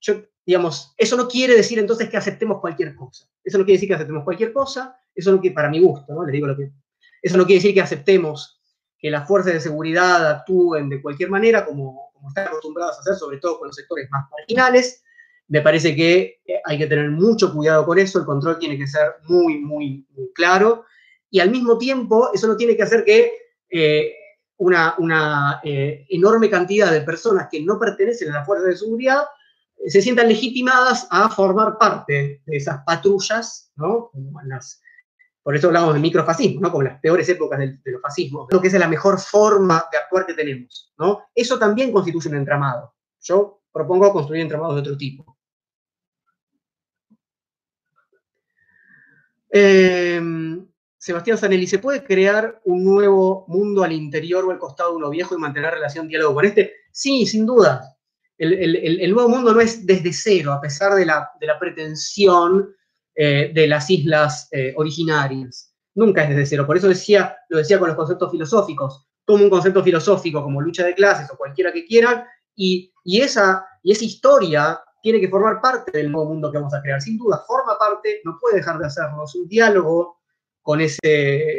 Yo, digamos, eso no quiere decir entonces que aceptemos cualquier cosa. Eso no quiere decir que aceptemos cualquier cosa, eso no quiere, para mi gusto, ¿no? Les digo lo que... Eso no quiere decir que aceptemos que las fuerzas de seguridad actúen de cualquier manera, como, como están acostumbradas a hacer, sobre todo con los sectores más marginales, me parece que eh, hay que tener mucho cuidado con eso, el control tiene que ser muy, muy, claro, y al mismo tiempo eso no tiene que hacer que eh, una, eh, enorme cantidad de personas que no pertenecen a la fuerza de seguridad se sientan legitimadas a formar parte de esas patrullas, ¿no? por eso hablamos de microfascismo, ¿no? Como las peores épocas de, los fascismos. Creo que esa es la mejor forma de actuar que tenemos, ¿no? Eso también constituye un entramado. Yo propongo construir entramados de otro tipo. Em, Sebastián Zanelli, ¿se puede crear un nuevo mundo al interior o al costado de uno viejo y mantener relación, diálogo con este? Sí, sin duda. El, nuevo mundo no es desde cero, a pesar de la, pretensión eh, de las islas eh, originarias. Nunca es desde cero. Por eso decía, lo decía con los conceptos filosóficos. Toma un concepto filosófico como lucha de clases o cualquiera que quieran, y, esa, y esa historia tiene que formar parte del nuevo mundo que vamos a crear. Sin duda, forma parte, no puede dejar de hacerlo. Es un diálogo con ese,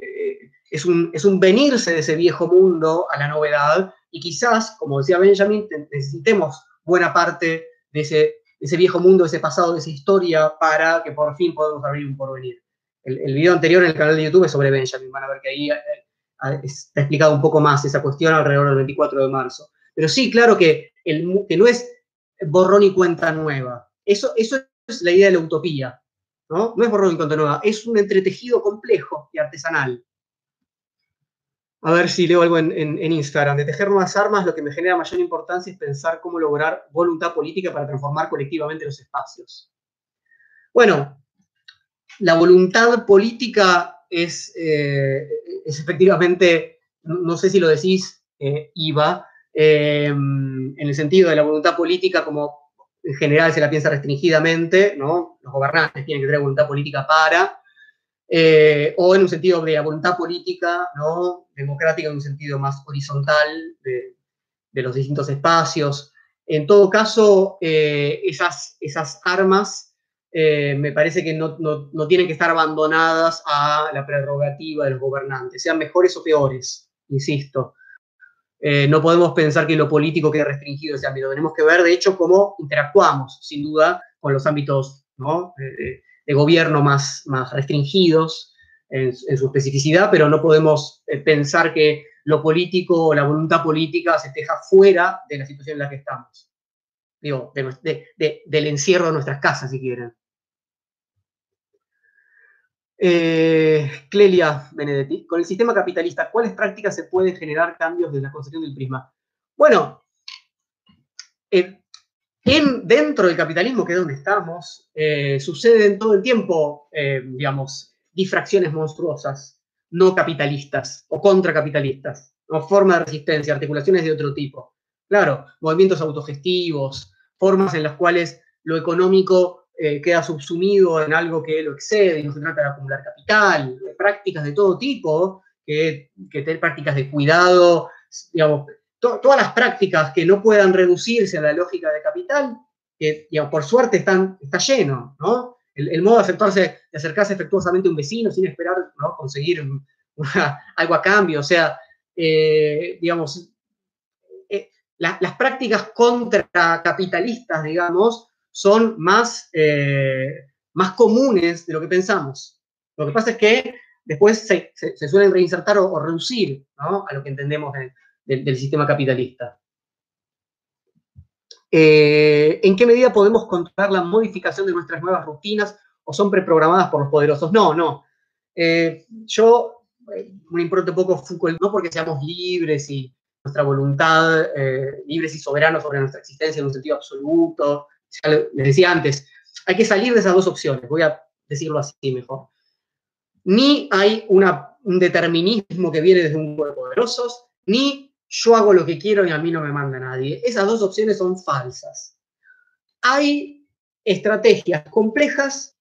es un, es un venirse de ese viejo mundo a la novedad y quizás, como decía Benjamin, necesitemos buena parte de ese, ese viejo mundo, de ese pasado, de esa historia para que por fin podamos abrir un porvenir. El, el video anterior en el canal de YouTube es sobre Benjamin, van a ver que ahí eh, eh, está explicado un poco más esa cuestión alrededor del 24 de marzo. Pero sí, claro que, el, que no es borrón y cuenta nueva. Eso, eso es la idea de la utopía, ¿no? No es borrón y cuenta nueva, es un entretejido complejo y artesanal. A ver si leo algo en, Instagram. De tejer nuevas armas, lo que me genera mayor importancia es pensar cómo lograr voluntad política para transformar colectivamente los espacios. Bueno, la voluntad política es, eh, es efectivamente, no sé si lo decís, eh, Iva, Em, en el sentido de la voluntad política como en general se la piensa restringidamente, ¿no? Los gobernantes tienen que tener voluntad política para, eh, o en un sentido de la voluntad política, ¿no? Democrática en un sentido más horizontal de, los distintos espacios. En todo caso, eh, esas, esas armas eh, me parece que no, no, tienen que estar abandonadas a la prerrogativa de los gobernantes, sean mejores o peores, insisto. Eh, no podemos pensar que lo político quede restringido ese ámbito. Tenemos que ver, de hecho, cómo interactuamos, sin duda, con los ámbitos de gobierno más, restringidos en, su especificidad, pero no podemos eh, pensar que lo político o la voluntad política se deja fuera de la situación en la que estamos. Digo, del encierro de nuestras casas, si quieren. Eh, Clelia Benedetti, con el sistema capitalista, ¿cuáles prácticas se pueden generar cambios desde la concepción del prisma? Bueno, en, dentro del capitalismo, que es donde estamos, eh, suceden todo el tiempo, eh, digamos, difracciones monstruosas. no capitalistas o contracapitalistas, o formas de resistencia, articulaciones de otro tipo. Claro, movimientos autogestivos, formas en las cuales lo económico eh, queda subsumido en algo que lo excede y no se trata de acumular capital, prácticas de todo tipo, que, que prácticas de cuidado, digamos, todas las prácticas que no puedan reducirse a la lógica de capital, que por suerte están, está lleno, ¿no? El, modo de, acercarse, de acercarse efectuosamente a un vecino sin esperar conseguir algo a cambio, o sea, eh, digamos, eh, las prácticas contracapitalistas, digamos, son más, eh, más comunes de lo que pensamos. Lo que pasa es que después se, suelen reinsertar o, reducir a lo que entendemos del sistema capitalista. Eh, ¿En qué medida podemos controlar la modificación de nuestras nuevas rutinas o son preprogramadas por los poderosos? No, no. Eh, yo me importa un poco Foucault, no porque seamos libres y nuestra voluntad, libres y soberanos sobre nuestra existencia en un sentido absoluto. Ya les decía antes, hay que salir de esas dos opciones, voy a decirlo así mejor. Ni hay un determinismo que viene desde un grupo de poderosos, ni yo hago lo que quiero y a mí no me manda nadie. Esas dos opciones son falsas. Hay estrategias complejas,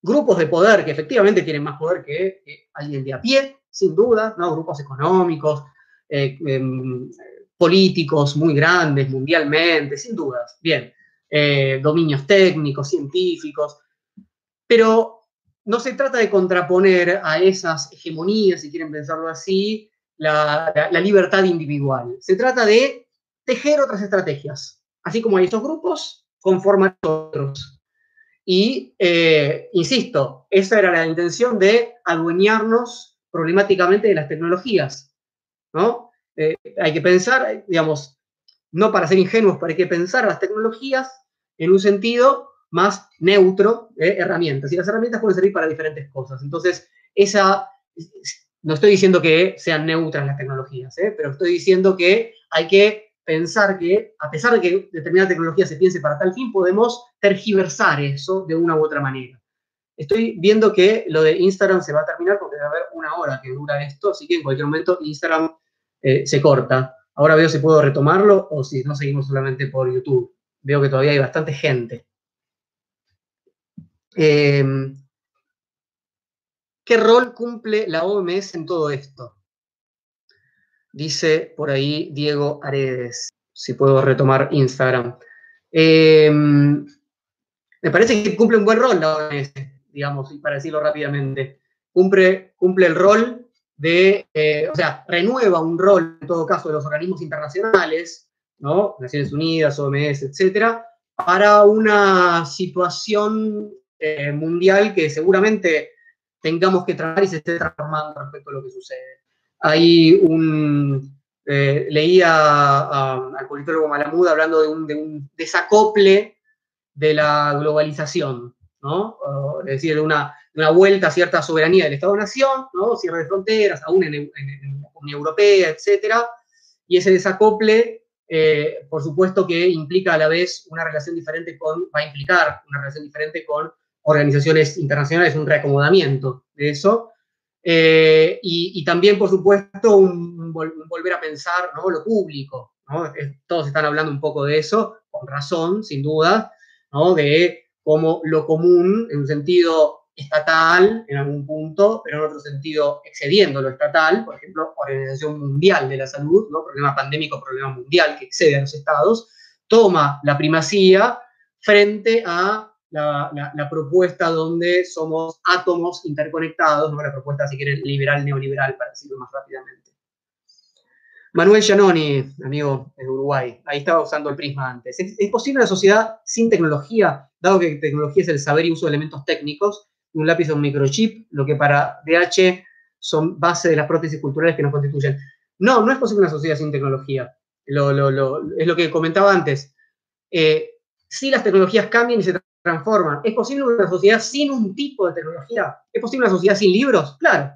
grupos de poder que efectivamente tienen más poder que, alguien de a pie, sin duda, ¿no? grupos económicos, eh, em, políticos muy grandes mundialmente, sin dudas. Bien, eh, dominios técnicos, científicos, pero no se trata de contraponer a esas hegemonías, si quieren pensarlo así, la, libertad individual. Se trata de tejer otras estrategias. Así como hay estos grupos, conforman otros. Y, eh, insisto, esa era la intención de adueñarnos problemáticamente de las tecnologías. ¿no? Eh, hay que pensar, digamos, no para ser ingenuos, hay que pensar las tecnologías en un sentido más neutro de herramientas. Y las herramientas pueden servir para diferentes cosas. Entonces, esa, no estoy diciendo que sean neutras las tecnologías, ¿eh? pero estoy diciendo que hay que pensar que, a pesar de que determinada tecnología se piense para tal fin, podemos tergiversar eso de una u otra manera. Estoy viendo que lo de Instagram se va a terminar porque va a haber una hora que dura esto, así que en cualquier momento Instagram eh, se corta. Ahora veo si puedo retomarlo o si no seguimos solamente por YouTube. Veo que todavía hay bastante gente. Eh, ¿Qué rol cumple la OMS en todo esto? Dice por ahí Diego Aredes, si puedo retomar Instagram. Em, me parece que cumple un buen rol la OMS, digamos, para decirlo rápidamente. Cumple, cumple el rol de, eh, o sea, renueva un rol, en todo caso, de los organismos internacionales, ¿no? Naciones Unidas, OMS, etcétera, para una situación eh, mundial que seguramente tengamos que trabajar y se esté transformando respecto a lo que sucede. Hay un, eh, leía al politólogo Malamud hablando de un, desacople de la globalización, ¿no? es decir, de una, vuelta a cierta soberanía del Estado-Nación, ¿no? cierre de fronteras, aún en, la Unión Europea, etc. Y ese desacople, eh, por supuesto que implica a la vez una relación diferente con, va a implicar una relación diferente con organizaciones internacionales, un reacomodamiento de eso. Eh, y, también, por supuesto, un, volver a pensar ¿no? lo público. ¿no? Todos están hablando un poco de eso, con razón, sin duda, ¿no? de cómo lo común, en un sentido estatal, en algún punto, pero en otro sentido excediendo lo estatal, por ejemplo, Organización Mundial de la Salud, problema pandémico, problema mundial que excede a los estados, toma la primacía frente a la, propuesta donde somos átomos interconectados, ¿no? la propuesta, si quieren, liberal, neoliberal, para decirlo más rápidamente. Manuel Giannoni, amigo de Uruguay, ahí estaba usando el prisma antes. ¿Es, posible una sociedad sin tecnología, dado que tecnología es el saber y uso de elementos técnicos, un lápiz o un microchip, lo que para DH son base de las prótesis culturales que nos constituyen? No, no es posible una sociedad sin tecnología. es lo que comentaba antes. Eh, si las tecnologías cambian y se transforman. ¿Es posible una sociedad sin un tipo de tecnología? ¿Es posible una sociedad sin libros? Claro.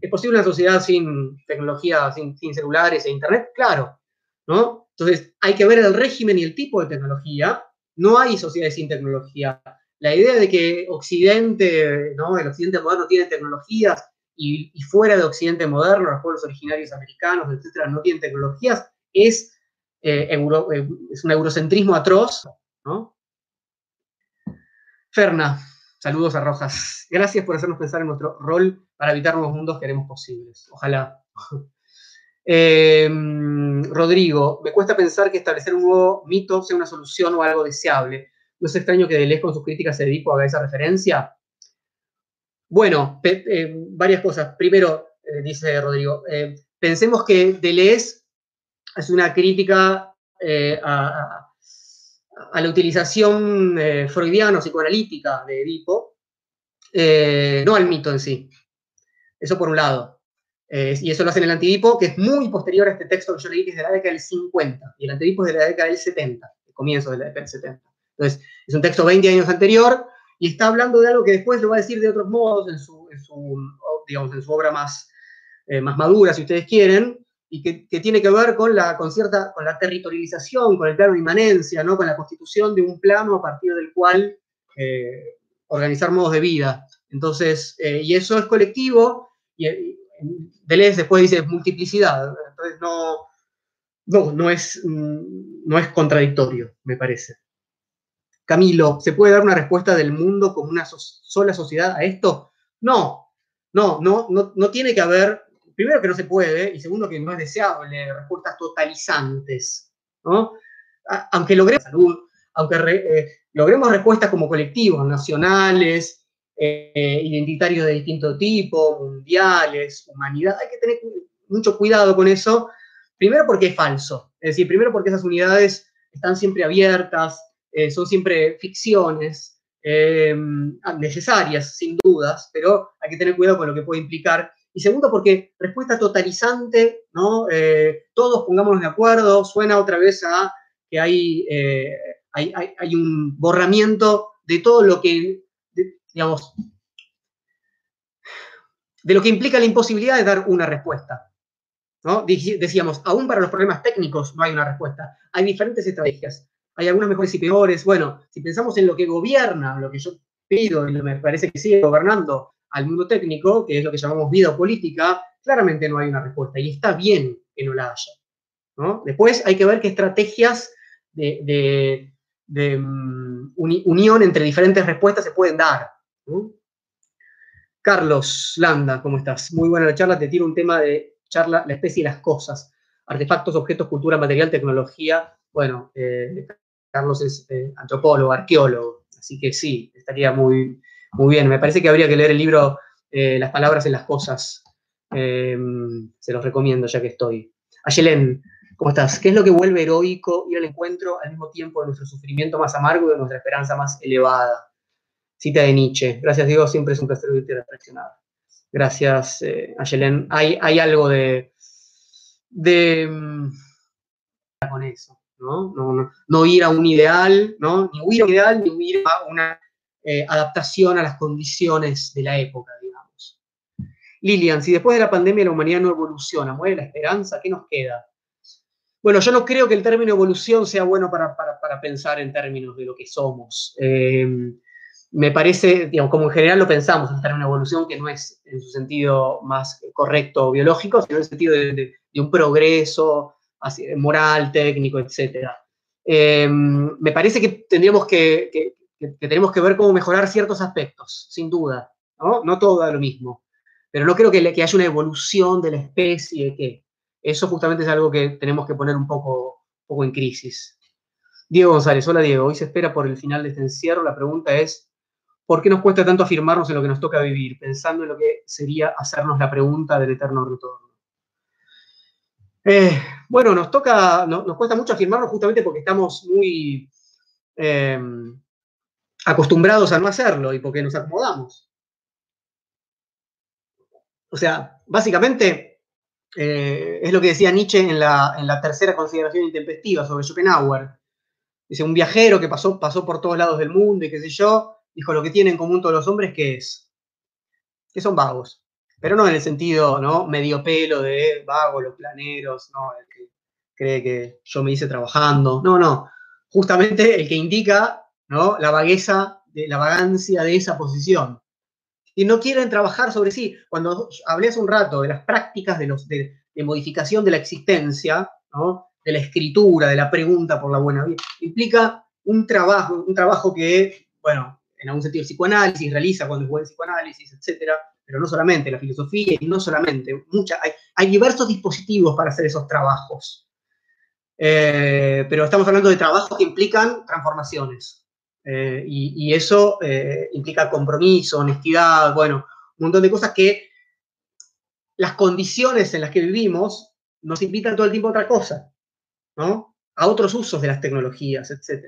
¿Es posible una sociedad sin tecnología, sin, celulares e internet? Claro. ¿no? Entonces, hay que ver el régimen y el tipo de tecnología. No hay sociedades sin tecnología. La idea de que Occidente, ¿no? el Occidente moderno tiene tecnologías y, fuera de Occidente moderno, los pueblos originarios americanos, etcétera, no tienen tecnologías, es, eh, eh, es un eurocentrismo atroz, ¿no? Ferna, saludos a Rojas. Gracias por hacernos pensar en nuestro rol para evitar nuevos mundos que haremos posibles. Ojalá. Em, Rodrigo, me cuesta pensar que establecer un nuevo mito sea una solución o algo deseable. ¿No es extraño que Deleuze con sus críticas de Edipo haga esa referencia? Bueno, eh, varias cosas. Primero, eh, dice Rodrigo, eh, pensemos que Deleuze es una crítica a, la utilización freudiana o psicoanalítica de Edipo, no al mito en sí. Eso por un lado. y eso lo hace en el Antidipo, que es muy posterior a este texto que yo leí, que es de la década del 50, y el Antidipo es de la década del 70, el comienzo de la década del 70. Entonces, es un texto 20 años anterior y está hablando de algo que después lo va a decir de otros modos en su, digamos, en su obra más, eh, más madura, si ustedes quieren, y que, tiene que ver con la, con, con la territorialización, con el plano de inmanencia, ¿no? con la constitución de un plano a partir del cual eh, organizar modos de vida. Entonces, eh, y eso es colectivo, y, Deleuze después dice multiplicidad, entonces no, no, no, es, mm, no es contradictorio, me parece. Camilo, ¿se puede dar una respuesta del mundo como una sola sociedad a esto? No, no, no, no, tiene que haber, primero que no se puede, y segundo que no es deseable, respuestas totalizantes, ¿no? Aunque logremos salud, aunque eh, logremos respuestas como colectivos, nacionales, eh, identitarios de distinto tipo, mundiales, humanidad, hay que tener mucho cuidado con eso, primero porque es falso, es decir, primero porque esas unidades están siempre abiertas, eh, son siempre ficciones eh, necesarias, sin dudas, pero hay que tener cuidado con lo que puede implicar. Y segundo, porque respuesta totalizante, ¿no? Eh, todos pongámonos de acuerdo, suena otra vez a que hay, hay, hay, un borramiento de todo lo que, digamos, de lo que implica la imposibilidad de dar una respuesta. ¿no? Decíamos, aún para los problemas técnicos no hay una respuesta. Hay diferentes estrategias hay algunas mejores y peores. Bueno, si pensamos en lo que gobierna, lo que yo pido y me parece que sigue gobernando al mundo técnico, que es lo que llamamos vida política, claramente no hay una respuesta y está bien que no la haya. Después hay que ver qué estrategias de, mm, unión entre diferentes respuestas se pueden dar. Carlos Landa, ¿cómo estás? Muy buena la charla, te tiro un tema de charla, la especie y las cosas, artefactos, objetos, cultura, material, tecnología. Bueno, eh, Carlos es eh, antropólogo, arqueólogo, así que sí, estaría muy, muy bien. Me parece que habría que leer el libro eh, Las palabras en las cosas. Em, se los recomiendo ya que estoy. Ayelen, ¿cómo estás? ¿Qué es lo que vuelve heroico ir al encuentro al mismo tiempo de nuestro sufrimiento más amargo y de nuestra esperanza más elevada? Cita de Nietzsche. Gracias, Diego, siempre es un placer oírte reflexionar. Gracias, eh, Ayelen. Hay, hay algo de, de mm, con eso. ¿No? ir a un ideal, ¿no? Ni huir a un ideal, ni huir a una eh, adaptación a las condiciones de la época, digamos. Lilian, si después de la pandemia la humanidad no evoluciona, muere la esperanza, ¿qué nos queda? Bueno, yo no creo que el término evolución sea bueno para, pensar en términos de lo que somos. Eh, me parece, digamos, como en general lo pensamos, el término evolución, que no es en su sentido más correcto biológico, sino en el sentido de un progreso, moral, técnico, etc. Em, me parece que tendríamos que, tenemos que ver cómo mejorar ciertos aspectos, sin duda. No, no todo da lo mismo. Pero no creo que, que haya una evolución de la especie, que eso justamente es algo que tenemos que poner un poco, poco en crisis. Diego González, hola Diego, hoy se espera por el final de este encierro. La pregunta es, ¿por qué nos cuesta tanto afirmarnos en lo que nos toca vivir, pensando en lo que sería hacernos la pregunta del eterno retorno? Eh, bueno, nos toca, nos cuesta mucho afirmarnos justamente porque estamos muy em, acostumbrados a no hacerlo y porque nos acomodamos. O sea, básicamente eh, es lo que decía Nietzsche en la, tercera consideración intempestiva sobre Schopenhauer. Dice, un viajero que pasó, pasó por todos lados del mundo y qué sé yo, dijo, lo que tienen en común todos los hombres, ¿qué es? Que son vagos pero no en el sentido, ¿no? Medio pelo de vago, los planeros, ¿no? El que cree que yo me hice trabajando. No, no. Justamente el que indica, ¿no? La vagueza, de, la vagancia de esa posición. y no quieren trabajar sobre sí. Cuando hablé hace un rato de las prácticas de, los, de, modificación de la existencia, de la escritura, de la pregunta por la buena vida, implica un trabajo, un trabajo que, bueno, en algún sentido el psicoanálisis realiza cuando es buen psicoanálisis, etcétera, pero no solamente la filosofía y no solamente, mucha, hay, hay diversos dispositivos para hacer esos trabajos. Eh, pero estamos hablando de trabajos que implican transformaciones. Eh, y, eso eh, implica compromiso, honestidad, bueno, un montón de cosas que las condiciones en las que vivimos nos invitan todo el tiempo a otra cosa, ¿no? A otros usos de las tecnologías, etc.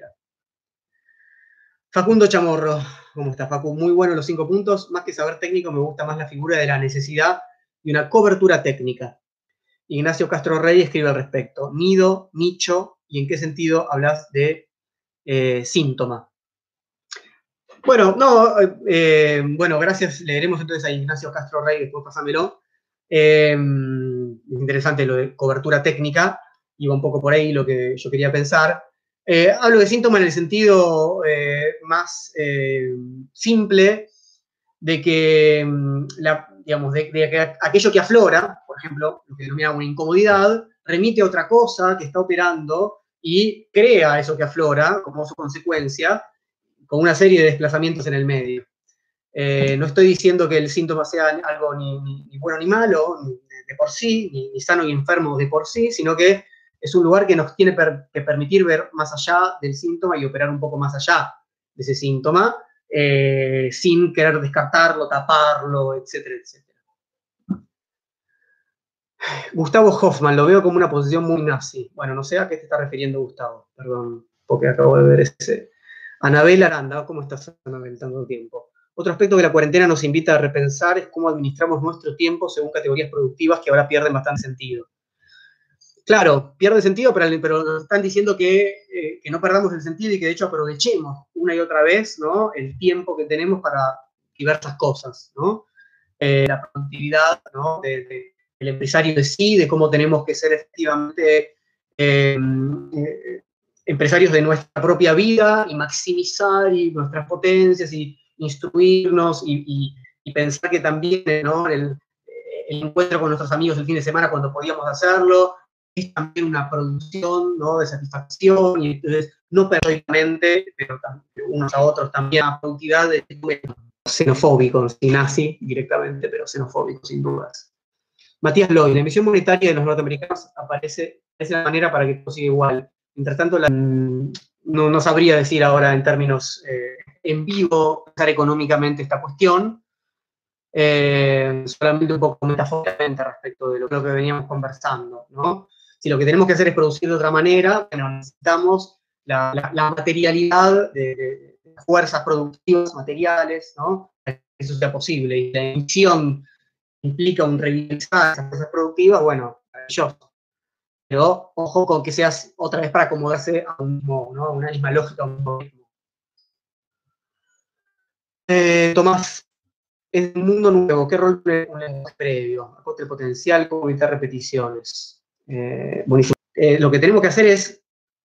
Facundo Chamorro, ¿cómo está Facu? Muy bueno los cinco puntos. Más que saber técnico, me gusta más la figura de la necesidad y una cobertura técnica. Ignacio Castro Rey escribe al respecto. Nido, nicho, y en qué sentido hablas de eh, síntoma. Bueno, no, eh, bueno, gracias. Leeremos entonces a Ignacio Castro Rey, después pasámelo. Eh, interesante lo de cobertura técnica, iba un poco por ahí lo que yo quería pensar. Eh, hablo de síntoma en el sentido más simple de que, mm, digamos, de, que aquello que aflora, por ejemplo, lo que denomina una incomodidad, remite a otra cosa que está operando y crea eso que aflora como su consecuencia con una serie de desplazamientos en el medio. Eh, no estoy diciendo que el síntoma sea algo ni, bueno ni malo de, por sí, ni, sano y enfermo de por sí, sino que es un lugar que nos tiene que permitir ver más allá del síntoma y operar un poco más allá de ese síntoma, eh, sin querer descartarlo, taparlo, etcétera, etcétera. Gustavo Hoffman, lo veo como una posición muy nazi. Bueno, no sé a qué te está refiriendo Gustavo, perdón, porque acabo de ver ese, Anabel Aranda, ¿cómo estás, Anabel, tanto tiempo? Otro aspecto que la cuarentena nos invita a repensar es cómo administramos nuestro tiempo según categorías productivas que ahora pierden bastante sentido. Claro, pierde sentido, pero, nos están diciendo eh, que, no perdamos el sentido y que de hecho aprovechemos una y otra vez ¿no? el tiempo que tenemos para diversas cosas. ¿no? Eh, la productividad ¿no? del empresario de sí, de cómo tenemos que ser efectivamente eh, empresarios de nuestra propia vida y maximizar y nuestras potencias y instruirnos y, pensar que también el, encuentro con nuestros amigos el fin de semana cuando podíamos hacerlo es también una producción de satisfacción y entonces no perfectamente, pero unos a otros también a productividad de xenofóbicos, y nazi directamente, pero xenofóbicos sin dudas. Matías Lloyd, la emisión monetaria de los norteamericanos aparece, es la manera para que todo siga igual. Mientras tanto, no, sabría decir ahora en términos eh, en vivo, pensar económicamente esta cuestión, eh, solamente un poco metafóricamente respecto de lo, que veníamos conversando, ¿no? Si lo que tenemos que hacer es producir de otra manera, bueno, necesitamos la, materialidad de, fuerzas productivas, materiales, ¿no? Que eso sea posible. Y la emisión implica un revitalizar esas fuerzas productivas, bueno, maravilloso. Pero ojo con que seas otra vez para acomodarse a, un, ¿no? una misma lógica, un mismo eh, Tomás, en un mundo nuevo, ¿qué rol un lenguaje previo? Acote el potencial, cómo evitar repeticiones. Eh, eh, lo que tenemos que hacer es,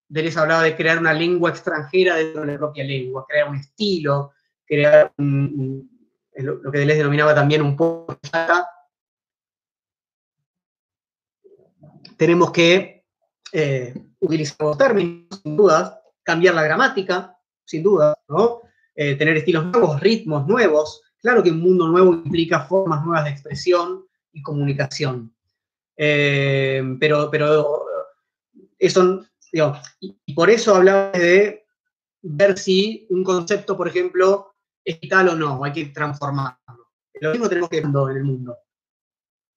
Delis hablaba de crear una lengua extranjera dentro de la propia lengua, crear un estilo, crear lo que Deleuze denominaba también un poco tenemos que eh, utilizar los términos, sin duda, cambiar la gramática, sin duda, ¿no? Tener estilos nuevos, ritmos nuevos. Claro que un mundo nuevo implica formas nuevas de expresión y comunicación. Eh, pero, pero eso, digo, y, por eso hablaba de ver si un concepto, por ejemplo, es vital o no, hay que transformarlo. Lo mismo tenemos que ver en el mundo.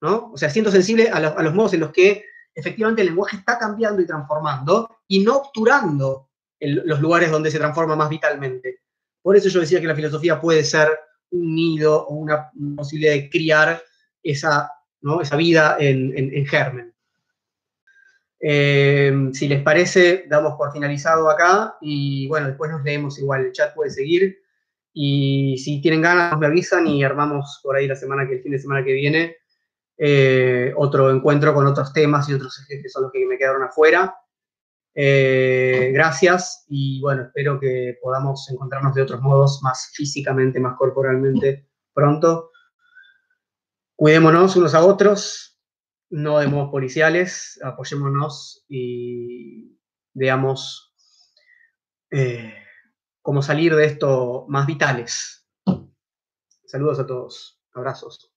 ¿no? O sea, siendo sensible a los modos en los que efectivamente el lenguaje está cambiando y transformando y no obturando los lugares donde se transforma más vitalmente. Por eso yo decía que la filosofía puede ser un nido o una posibilidad de criar esa, esa vida en, germen. Eh, si les parece, damos por finalizado acá y bueno, después nos leemos igual, el chat puede seguir y si tienen ganas me avisan y armamos por ahí la semana que el fin de semana que viene eh, otro encuentro con otros temas y otros ejes que son los que me quedaron afuera. Eh, gracias y bueno, espero que podamos encontrarnos de otros modos, más físicamente, más corporalmente, pronto. Cuidémonos unos a otros, no demos policiales, apoyémonos y veamos eh, cómo salir de esto más vitales. Saludos a todos, abrazos.